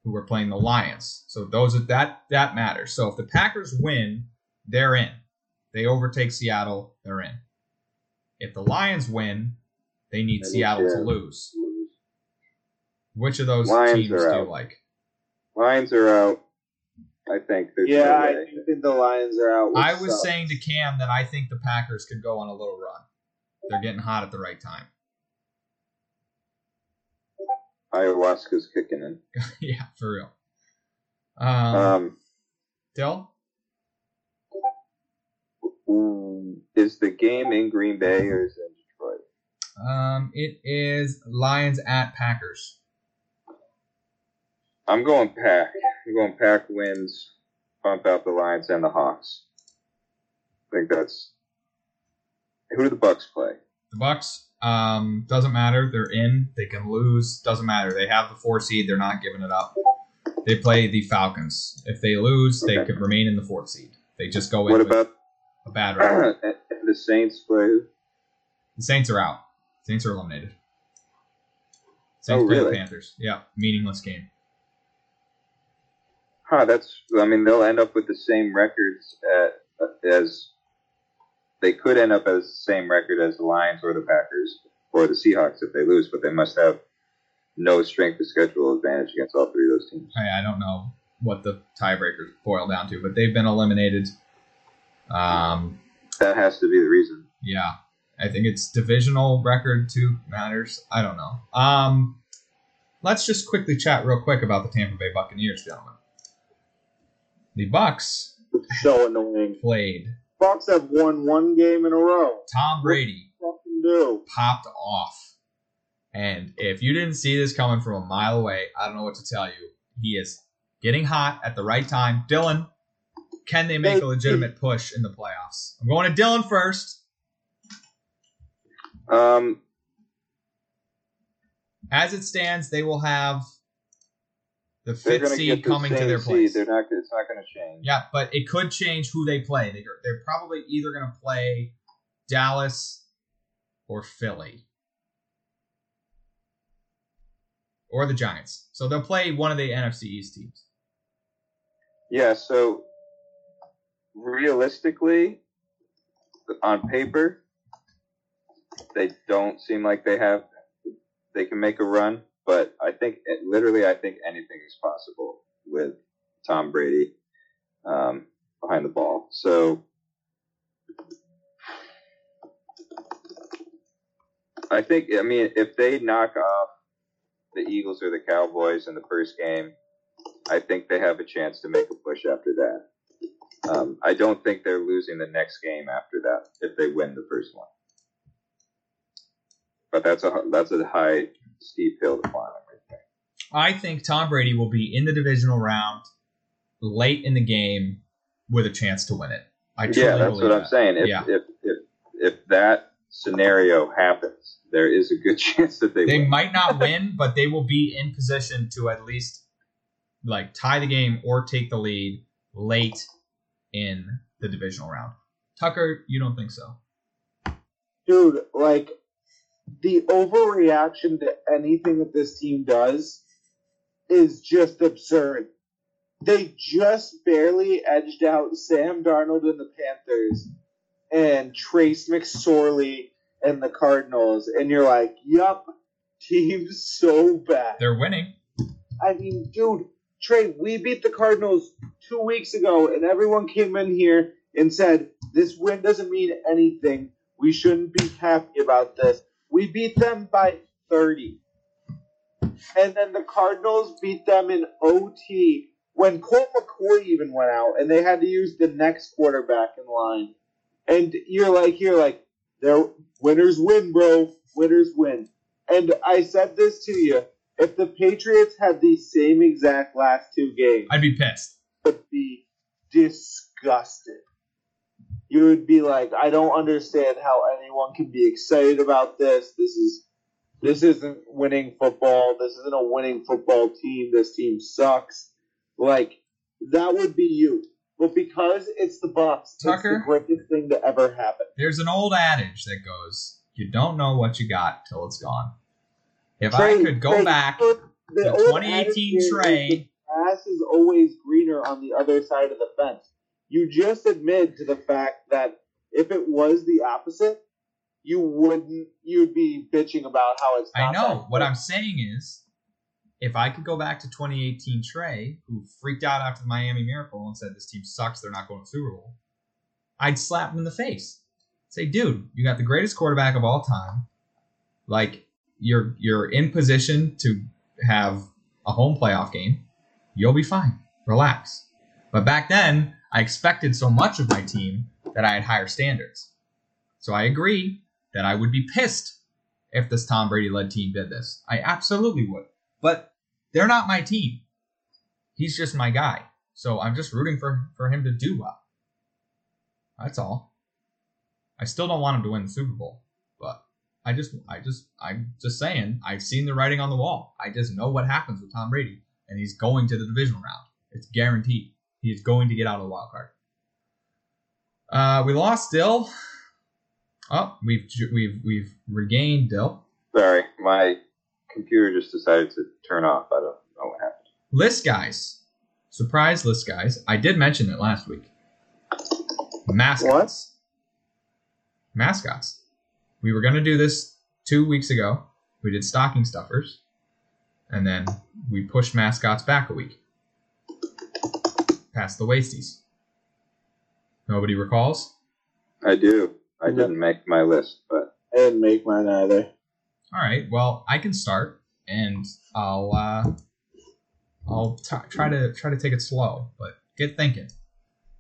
who are playing the Lions. So those are that that matters. So if the Packers win, they're in. They overtake Seattle, they're in. If the Lions win, they need They need Seattle to Seattle. lose. Which of those Lions teams do you like? Lions are out. I think there's Yeah, no I way. do think the Lions are out. I was sucks. saying to Cam that I think the Packers could go on a little run. They're getting hot at the right time. ayahuasca's kicking in. yeah, for real. Um, Um, Dill? is the game in Green Bay or is it in Detroit? Um, it is Lions at Packers. I'm going Pack. I'm going Pack wins, bump out the Lions and the Hawks. I think that's Who do the Bucks play? The Bucks um, doesn't matter. They're in. They can lose. Doesn't matter. They have the four seed. They're not giving it up. They play the Falcons. If they lose, they could remain in the fourth seed. They just go in What about a bad record. the Saints play? The Saints are out. Saints are eliminated. Saints Oh, play the really? Panthers. Yeah, meaningless game. Huh, that's. I mean, they'll end up with the same records at, as they could end up as the same record as the Lions or the Packers or the Seahawks if they lose, but they must have no strength of schedule advantage against all three of those teams. I, I don't know what the tiebreakers boil down to, but they've been eliminated. Um, That has to be the reason. yeah, I think it's divisional record too matters. I don't know. Um, let's just quickly chat real quick about the Tampa Bay Buccaneers, gentlemen. The Bucks It's so annoying. played Bucks have won one game in a row. Tom Brady Fucking do. popped off. And if you didn't see this coming from a mile away, I don't know what to tell you. He is getting hot at the right time. Dylan, can they make a legitimate push in the playoffs? I'm going to Dylan first. Um, As it stands, they will have the fifth seed coming to their seed. place. They're not. It's not going to change. Yeah, but it could change who they play. They, they're probably either going to play Dallas or Philly or the Giants. So they'll play one of the NFC East teams. Yeah, so realistically, on paper, they don't seem like they have they can make a run, but I think literally I think anything is possible with Tom Brady um, behind the ball. So I think I mean if they knock off the Eagles or the Cowboys in the first game, I think they have a chance to make a push after that. Um, I don't think they're losing the next game after that if they win the first one. But that's a that's a high steep hill to climb. Right there. I think Tom Brady will be in the divisional round late in the game with a chance to win it. I truly Yeah, that's believe what I'm that. saying. If, Yeah. if if if that scenario happens, there is a good chance that they, They win. might not win, but they will be in position to at least like tie the game or take the lead late in the divisional round. Tucker, you don't think so? Dude, like, the overreaction to anything that this team does is just absurd. They just barely edged out Sam Darnold and the Panthers and Trace McSorley and the Cardinals, and you're like, yup, team's so bad. They're winning. I mean, dude, Trey, we beat the Cardinals two weeks ago, and everyone came in here and said this win doesn't mean anything. We shouldn't be happy about this. We beat them by 30. And then the Cardinals beat them in OT when Colt McCoy even went out, and they had to use the next quarterback in line. And you're like, you're like, they're winners win, bro. Winners win. And I said this to you if the Patriots had the same exact last two games, I'd be pissed. I'd be disgusted. You would be like, I don't understand how anyone can be excited about this. This is this isn't winning football. This isn't a winning football team. This team sucks. Like that would be you. But because it's the Bucks, it's the greatest thing to ever happen. There's an old adage that goes, "You don't know what you got till it's gone." If I could go Trey, back the to 2018 adage Trey, The grass is always greener on the other side of the fence. You just admit to the fact that if it was the opposite, you wouldn't. You'd be bitching about how it's. I know. What. I'm saying is, if I could go back to 2018 Trey, who freaked out after the Miami Miracle and said this team sucks, they're not going to Super Bowl, I'd slap him in the face. Say, dude, you got the greatest quarterback of all time. Like you're you're in position to have a home playoff game. You'll be fine. Relax. But back then, I expected so much of my team that I had higher standards. So I agree that I would be pissed if this Tom Brady led team did this. I absolutely would. But they're not my team. He's just my guy. So I'm just rooting for, for him to do well. That's all. I still don't want him to win the Super Bowl, but I just, I just, I'm just saying, I've seen the writing on the wall. I just know what happens with Tom Brady, and he's going to the divisional round. It's guaranteed. He is going to get out of the wild card. Uh, we lost Dill. Oh, we've we've we've regained Dill. Sorry, my computer just decided to turn off. I don't know what happened. List guys, surprise list guys. I did mention it last week. Mascots. Mascots. We were gonna do this two weeks ago. We did stocking stuffers, and then we pushed mascots back a week. Past the wasties. Nobody recalls. I do. I No. didn't make my list, but I didn't make mine either. All right. Well, I can start, and I'll uh, I'll t- try to try to take it slow, but get thinking.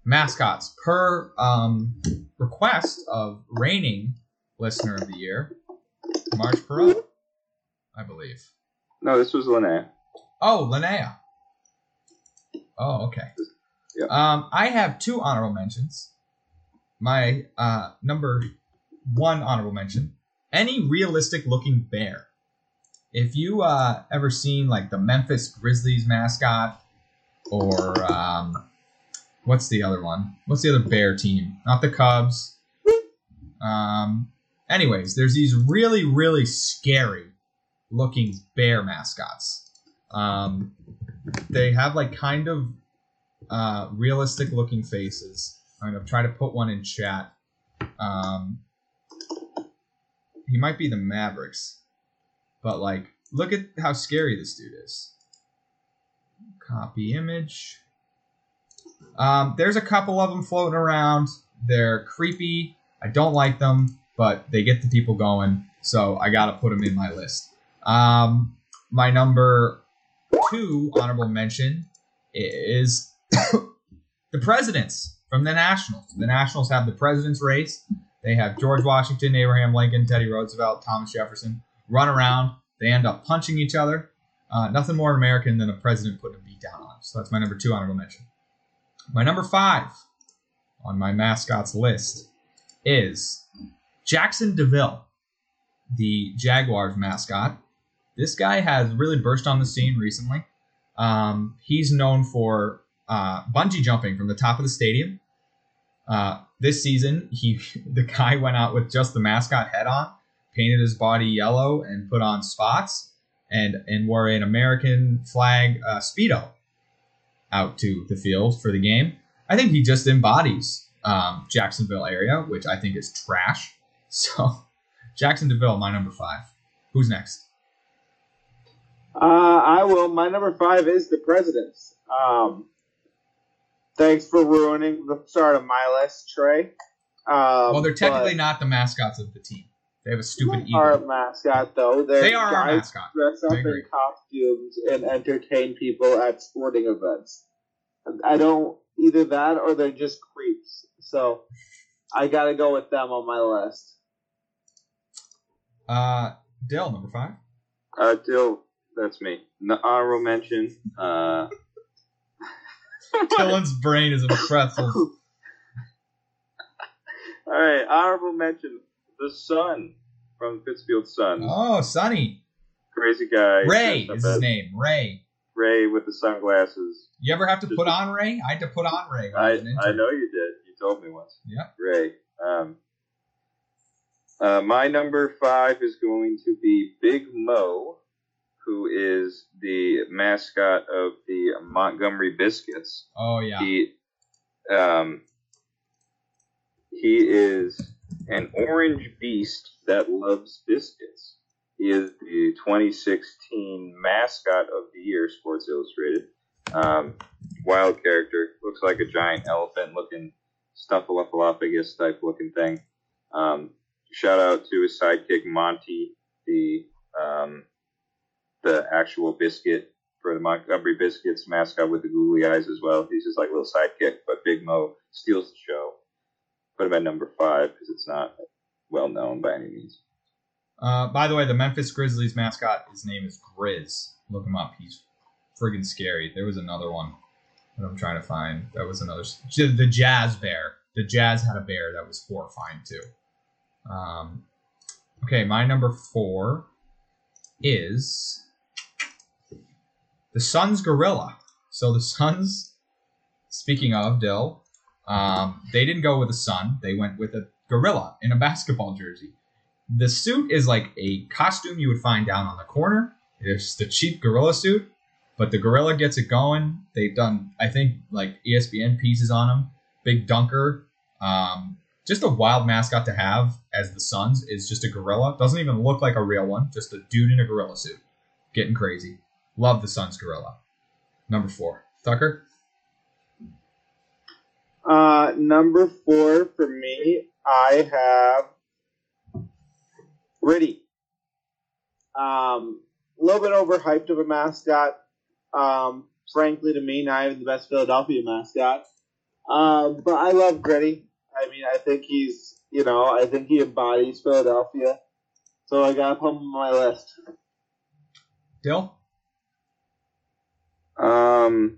Mascots per um, request of reigning listener of the year, March Perot, I believe. no, this was Linnea. Oh, Linnea. Oh, okay. Um, I have two honorable mentions. My uh, number one honorable mention: any realistic looking bear. If you uh, ever seen like the Memphis Grizzlies mascot, or um, what's the other one? What's the other bear team? Not the Cubs. Um, anyways, there's these really, really scary looking bear mascots. Um, they have like kind of uh, realistic looking faces. I'm gonna try to put one in chat. Um, he might be the Mavericks, but like, look at how scary this dude is. Copy image. Um, there's a couple of them floating around. They're creepy. I don't like them, but they get the people going, so I gotta put them in my list. Um, my number two honorable mention is the presidents from the Nationals. The Nationals have the president's race. They have George Washington, Abraham Lincoln, Teddy Roosevelt, Thomas Jefferson run around. They end up punching each other. Uh, nothing more American than a president putting a beat down on. So that's my number two honorable mention. My number five on my mascots list is Jaxson de Ville, the Jaguars mascot. This guy has really burst on the scene recently. Um, he's known for uh, bungee jumping from the top of the stadium. Uh, this season, he the guy went out with just the mascot head on, painted his body yellow, and put on spots, and and wore an American flag uh, speedo out to the field for the game. I think he just embodies um, Jacksonville area, which I think is trash. So, Jaxson de Ville, my number five. Who's next? Uh, I will. My number five is the presidents. Um, thanks for ruining the start of my list, Trey. Um, well, they're technically not the mascots of the team. They have a stupid they are eagle. a mascot, though. They're They are our mascot. Dress up in costumes and entertain people at sporting events. I don't either that or they're just creeps. So I got to go with them on my list. Uh, Dill, number five. Uh, Dill, that's me. No, honorable mention. Uh, Dylan's brain is a pretzel. all right, honorable mention. The Sun from Pittsfield Suns. Oh, Sonny. Crazy guy. Ray is his name. Ray. Ray with the sunglasses. You ever have to Just put on Ray? I had to put on Ray. when I, I know you did. You told me once. Yeah. Ray. Um, uh, my number five is going to be Big Mo, who is the mascot of the Montgomery Biscuits. Oh yeah. He, um, he is an orange beast that loves biscuits. He is the 2016 mascot of the year, Sports Illustrated. Um, wild character, looks like a giant elephant looking, Snuffleupagus type looking thing. Um, shout out to his sidekick Monty, the um, the actual biscuit for the Montgomery Biscuits mascot with the googly eyes as well. He's just like a little sidekick, but Big Mo steals the show. Put him at number five because it's not well known by any means. Uh, by the way, the Memphis Grizzlies mascot, his name is Grizz. Look him up. He's friggin' scary. There was another one that I'm trying to find. That was another. The Jazz Bear. The Jazz had a bear that was horrifying too. Um, okay, my number four is the Suns Gorilla. So the Suns, speaking of Dill, um, they didn't go with a sun. They went with a gorilla in a basketball jersey. The suit is like a costume you would find down on the corner. It's the cheap gorilla suit, but the gorilla gets it going. They've done, I think, like ESPN pieces on him. Big dunker. Um, just a wild mascot to have as the Suns is just a gorilla. Doesn't even look like a real one. Just a dude in a gorilla suit, getting crazy. Love the Suns gorilla. Number four, Tucker. Uh, number four for me, I have Gritty. Um, a little bit overhyped of a mascot. Um, frankly, to me, not even the best Philadelphia mascot. Um, but I love Gritty. I mean, I think he's, you know, I think he embodies Philadelphia. So I got him on my list. Dill. Um,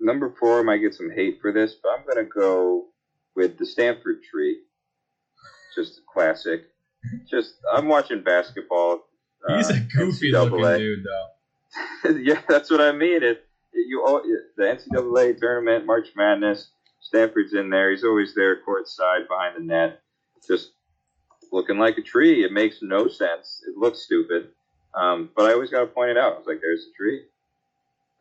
number four might get some hate for this, but I'm gonna go with the Stanford tree. Just a classic. Just I'm watching basketball. He's uh, a goofy looking dude, though. yeah, that's what I mean. It, it you all the NCAA tournament, March Madness. Stanford's in there. He's always there, courtside behind the net, just looking like a tree. It makes no sense. It looks stupid, um, but I always got to point it out. I was like, "There's a tree."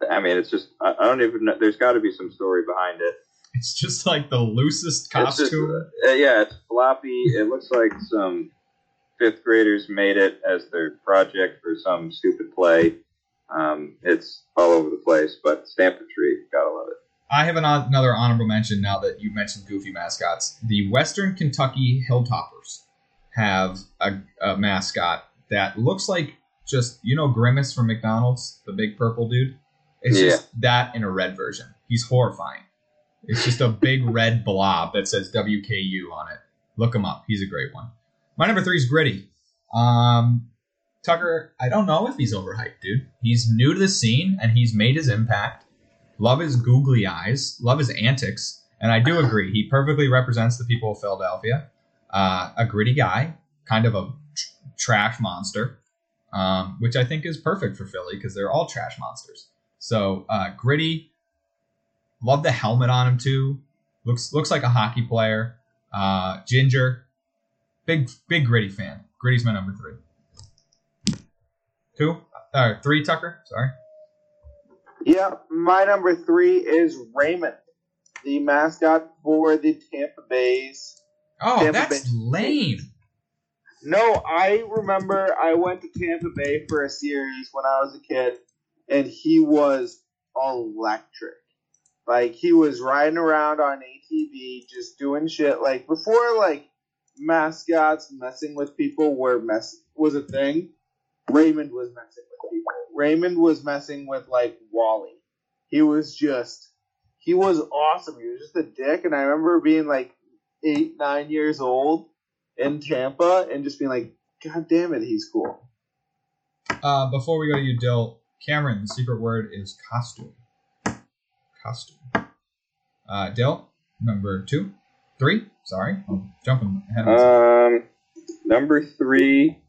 I mean, it's just I, I don't even. know. There's got to be some story behind it. It's just like the loosest It's just, costume. uh, yeah, it's floppy. It looks like some fifth graders made it as their project for some stupid play. Um, it's all over the place, but Stanford tree, gotta love it. I have an, another honorable mention now that you mentioned goofy mascots. The Western Kentucky Hilltoppers have a, a mascot that looks like just you know Grimace from McDonald's, the big purple dude. It's Yeah. just that in a red version. He's horrifying. It's just a big red blob that says WKU on it. Look him up. He's a great one. My number three is Gritty. Um, Tucker, I don't know if he's overhyped, dude. He's new to the scene and he's made his impact. Love his googly eyes. Love his antics. And I do agree. He perfectly represents the people of Philadelphia. Uh, a gritty guy, kind of a tr- trash monster, um, which I think is perfect for Philly because they're all trash monsters. So uh, gritty. Love the helmet on him too. Looks looks like a hockey player. Uh, ginger. Big big gritty fan. Gritty's my number three. Two, uh, three. Tucker. Sorry. Yeah, my number three is Raymond, the mascot for the Tampa Bay's. Oh, Tampa that's Bay. lame. No, I remember I went to Tampa Bay for a series when I was a kid, and he was electric. Like he was riding around on ATV, just doing shit. Like before, like mascots messing with people were mess was a thing. Raymond was messing with people. Raymond was messing with like Wally. He was just he was awesome. He was just a dick, and I remember being like eight, nine years old in Tampa and just being like, God damn it, he's cool. Uh, before we go to you, Dill, Cameron, the secret word is costume. Costume. Uh, Dill, number two, three. Sorry, I'm jumping ahead. Of myself. Um, number three,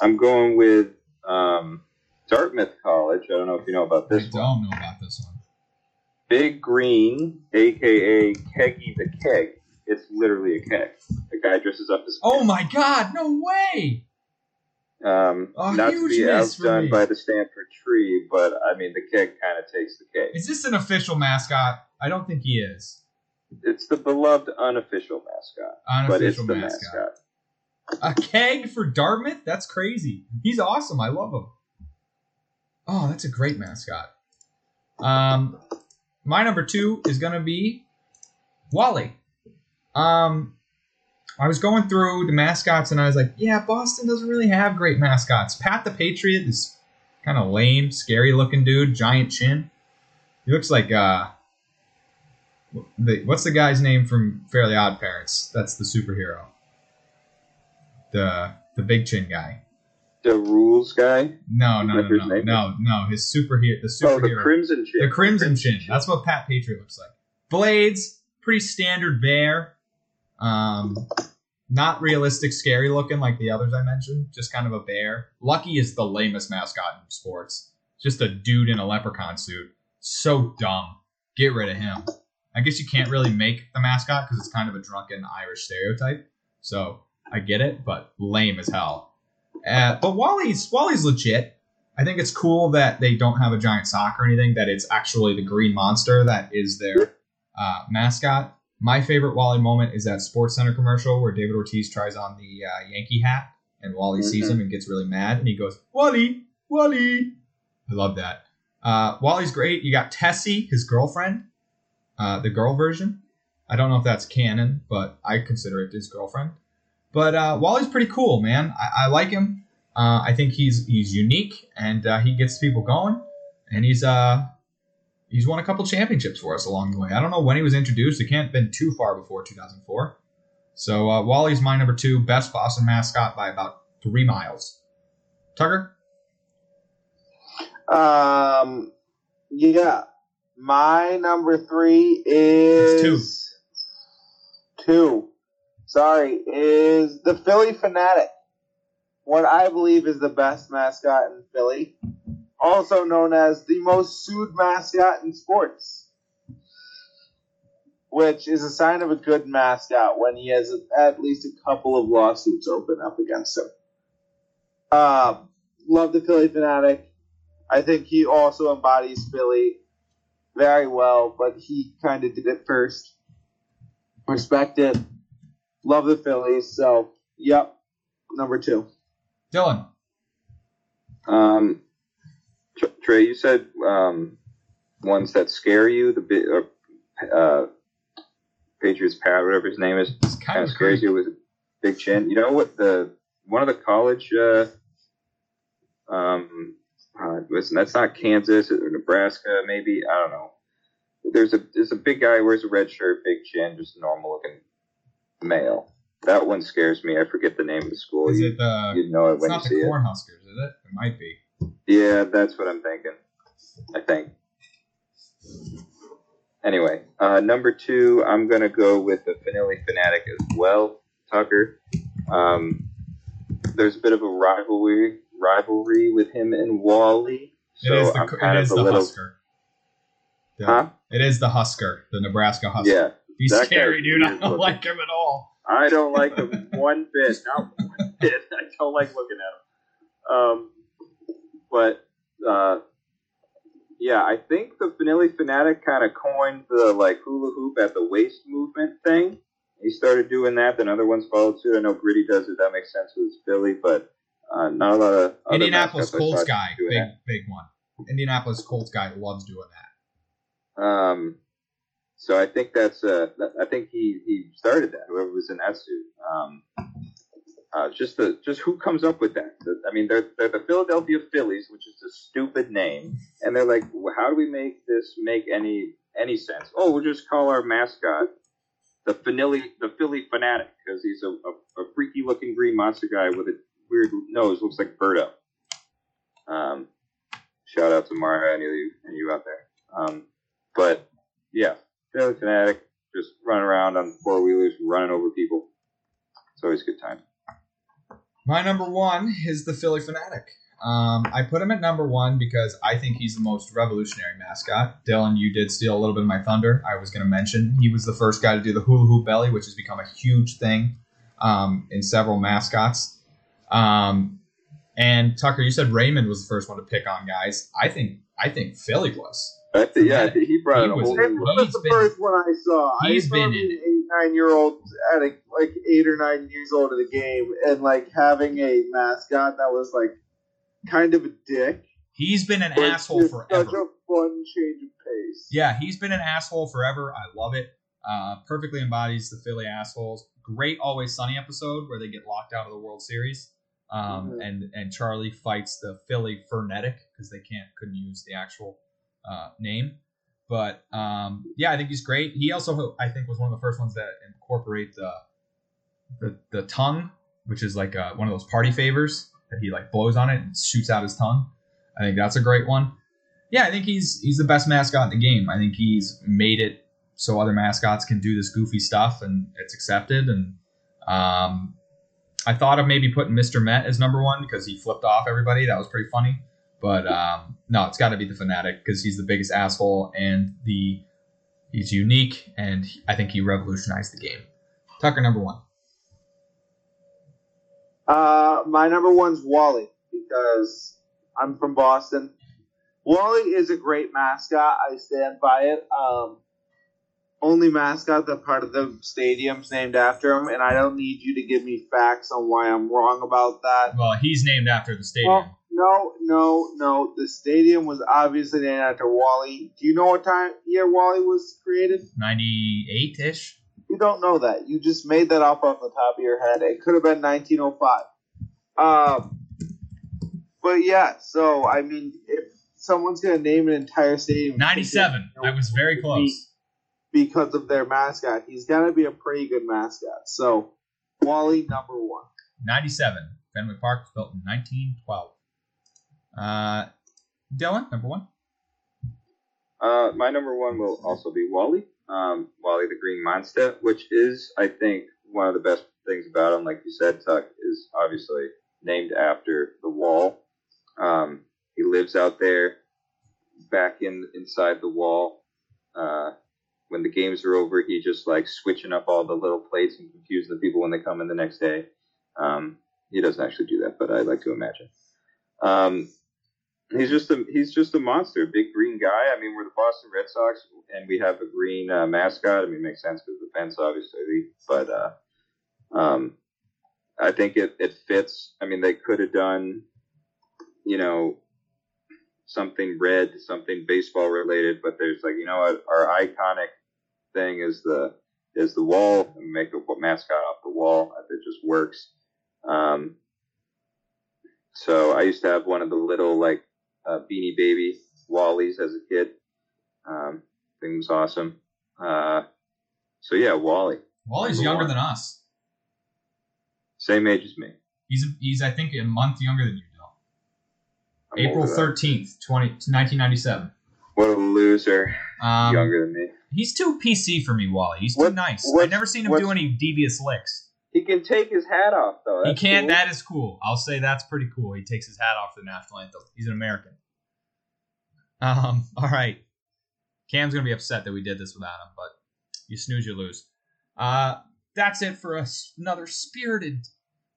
I'm going with um, Dartmouth College. I don't know if you know about I this one. don't know about this one. Big Green, aka Keggy the Keg. It's literally a keg. The guy dresses up as. Oh my God! No way! Um, A not to be outdone by the Stanford tree, but I mean the keg kind of takes the cake. Is this an official mascot? I don't think he is. It's the beloved unofficial mascot, but it's Unofficial the mascot. mascot. A keg for Dartmouth? That's crazy. He's awesome. I love him. Oh, that's a great mascot. Um, my number two is gonna be Wally. Um, I was going through the mascots and I was like, yeah, Boston doesn't really have great mascots. Pat the Patriot is kind of lame, scary looking dude, giant chin. He looks like uh, the, what's the guy's name from Fairly Odd Parents? That's the superhero the the big chin guy. The rules guy. No, no, no, no, no, no. His superhero, the Oh, the superhero, Crimson Chin. the Crimson Chin. That's what Pat Patriot looks like. Blades, pretty standard bear. Um, not realistic, scary looking like the others I mentioned. Just kind of a bear. Lucky is the lamest mascot in sports. Just a dude in a leprechaun suit. So dumb. Get rid of him. I guess you can't really make the mascot because it's kind of a drunken Irish stereotype. So I get it, but lame as hell. Uh, but Wally's Wally's legit. I think it's cool that they don't have a giant sock or anything. That it's actually the green monster that is their uh, mascot. My favorite Wally moment is that SportsCenter commercial where David Ortiz tries on the uh, Yankee hat, and Wally mm-hmm. sees him and gets really mad, and he goes, "Wally, Wally." I love that. Uh, Wally's great. You got Tessie, his girlfriend, uh, the girl version. I don't know if that's canon, but I consider it his girlfriend. But uh, Wally's pretty cool, man. I, I like him. Uh, I think he's he's unique and uh, he gets people going. And he's uh he's won a couple championships for us along the way. I don't know when he was introduced. It can't have been too far before 2004. So uh, Wally's my number two, best Boston mascot by about three miles. Tucker. Um. Yeah. My number three is two. Two. Sorry, is the Phillie Phanatic. What I believe is the best mascot in Philly, also known as the most sued mascot in sports, which is a sign of a good mascot when he has at least a couple of lawsuits open up against him. Um, love the Phillie Phanatic. I think he also embodies Philly very well, but he kind of did it first. Respect it. Love the Phillies. So, yep, number two. Dylan. Um, Trey, you said um, ones that scare you. The uh, uh, Patriots Pat, whatever his name is, kind of scares you with a big chin. You know what? The one of the college, uh, um, uh, listen, that's not Kansas or Nebraska, maybe. I don't know. There's a there's a big guy wears a red shirt, big chin, just normal looking male. That one scares me. I forget the name of the school. Is you, it the? You know it it's when not you the see Cornhuskers, is it? It might be. Yeah, that's what I'm thinking. I think. Anyway, uh, number two, I'm gonna go with the Phillie Phanatic as well, Tucker. Um, there's a bit of a rivalry rivalry with him and Wally. So it is the, I'm kind it is of a the little, Husker. Yeah. huh? It is the Husker, the Nebraska Husker. Yeah, He's that scary, dude. I don't looking. like him at all. I don't like him one bit. Not one bit. I don't like looking at him. Um, but uh, yeah, I think the Vanilli Fanatic kind of coined the like hula hoop at the waist movement thing. He started doing that, then other ones followed suit. I know Gritty does it. That makes sense with Philly, but uh, not a lot of Indianapolis Colts guy, big that. big one. Indianapolis Colts guy loves doing that. Um, so I think that's uh, I think he he started that. Whoever was in that suit. Um, uh, just the just who comes up with that? The- I mean, they're they're the Philadelphia Phillies, which is a stupid name, and they're like, "Well, how do we make this make any any sense? Oh, we'll just call our mascot the Philly the Phillie Phanatic because he's a, a, a freaky looking green monster guy with a weird nose, looks like Birdo. Um, shout out to Mara, of you, of you out there. Um, but yeah, Phillie Phanatic, just running around on four wheelers, running over people. It's always a good time. My number one is the Phillie Phanatic. Um, I put him at number one because I think he's the most revolutionary mascot. Dylan, you did steal a little bit of my thunder. I was going to mention he was the first guy to do the hula hoop belly, which has become a huge thing um, in several mascots. Um, and Tucker, you said Raymond was the first one to pick on guys. I think I think Philly was. I think, yeah, I think he brought He in a was- whole That new He's the been- first one I saw. he's I been saw in an eight, nine year old at a, like eight or nine years old of the game, and like having a mascot that was like kind of a dick. He's been an asshole just forever. Such a fun change of pace. Yeah, he's been an asshole forever. I love it. Uh, perfectly embodies the Philly assholes. Great Always Sunny episode where they get locked out of the World Series. Um, Mhm. and and Charlie fights the Philly Fernetic because they can't couldn't use the actual uh, name. But um, yeah, I think he's great. He also I think was one of the first ones that incorporate the the, the tongue, which is like uh, one of those party favors that he like blows on it and shoots out his tongue. I think that's a great one. Yeah, I think he's he's the best mascot in the game. I think he's made it so other mascots can do this goofy stuff and it's accepted. And um, I thought of maybe putting Mr. Met as number one because he flipped off everybody. That was pretty funny. But um, no, it's got to be the fanatic because he's the biggest asshole and the he's unique and I think he revolutionized the game. Tucker, number one. Uh, my number one's Wally because I'm from Boston. Wally is a great mascot. I stand by it. Um, only mascot that part of the stadium's named after him, and I don't need you to give me facts on why I'm wrong about that. Well, he's named after the stadium. Well, no, no, no. The stadium was obviously named after Wally. Do you know what time year Wally was created? 98 ish. You don't know that. You just made that up off the top of your head. It could have been 1905. Um, but yeah, so I mean, if someone's gonna name an entire stadium, 97. I was very close. because of their mascot. He's got to be a pretty good mascot. So, Wally, number one. 97. Fenway Park was built in 1912. Uh, Dylan, number one. Uh, my number one will also be Wally. Um, Wally the Green Monster, which is, I think, one of the best things about him. Like you said, Tuck is obviously named after the wall. Um, he lives out there, back in inside the wall. Uh, when the games are over, he just like switching up all the little plates and confusing the people when they come in the next day. Um, he doesn't actually do that, but I like to imagine. Um, he's just a he's just a monster, big green guy. I mean, we're the Boston Red Sox, and we have a green uh, mascot. I mean, it makes sense because the fence, obviously, but uh, um, I think it it fits. I mean, they could have done, you know, something red, something baseball related, but there's like, you know what, our iconic thing is the is the wall and make a mascot off the wall. It just works. Um, so I used to have one of the little like uh, Beanie Baby Wallies as a kid. Um, thing was awesome. Uh, so yeah, Wally. Wally's younger one. than us. Same age as me. He's he's I think a month younger than you. I'm April 13th, 20, 1997. What a loser. Um, Younger than me. He's too PC for me, Wally. He's too What- nice. what- I've never seen him what- do any devious licks. He can take his hat off though. He can't. cool. That is cool. I'll say that's pretty cool. He takes his hat off for the national anthem. He's an American. Um. All right. Cam's gonna be upset that we did this without him, but you snooze, you lose. Uh, that's it for us. Another spirited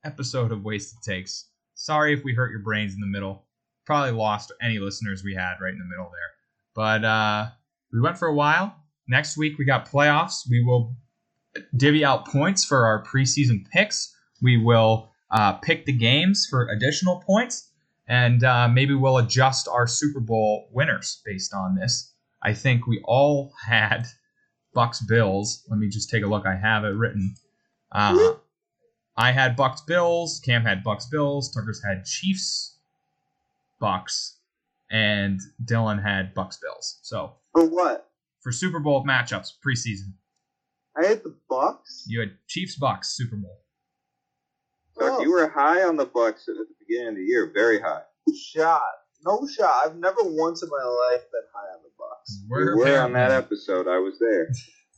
episode of Wasted Takes. Sorry if we hurt your brains in the middle. Probably lost any listeners we had right in the middle there. But uh, we went for a while. Next week we got playoffs. We will divvy out points for our preseason picks. We will uh, pick the games for additional points, and uh, maybe we'll adjust our Super Bowl winners based on this. I think we all had Bucks Bills. Let me just take a look. I have it written. Uh, I had Bucks Bills. Cam had Bucks Bills. Tucker's had Chiefs Bucks, and Dylan had Bucks Bills. So For what? for Super Bowl matchups preseason, I hit the Bucks. you had Chiefs Bucks Super Bowl. Tuck, Oh. you were high on the Bucks at the beginning of the year, very high. shot. No shot. I've never once in my life been high on the Bucks. We were on that episode. I was there.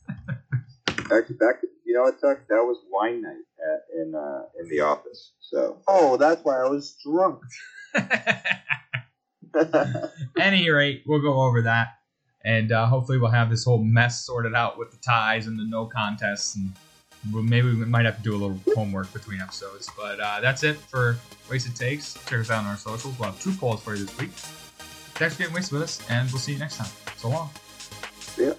Actually, back you know what, Tuck? That was wine night at, in uh, in the office. So Oh, that's why I was drunk. any rate, we'll go over that, and uh, hopefully we'll have this whole mess sorted out with the ties and the no contests, and maybe we might have to do a little homework between episodes. But uh, that's it for Wasted Takes. Check us out on our socials. We'll have two polls for you this week. Thanks for getting wasted with us, and we'll see you next time. So long. yeah.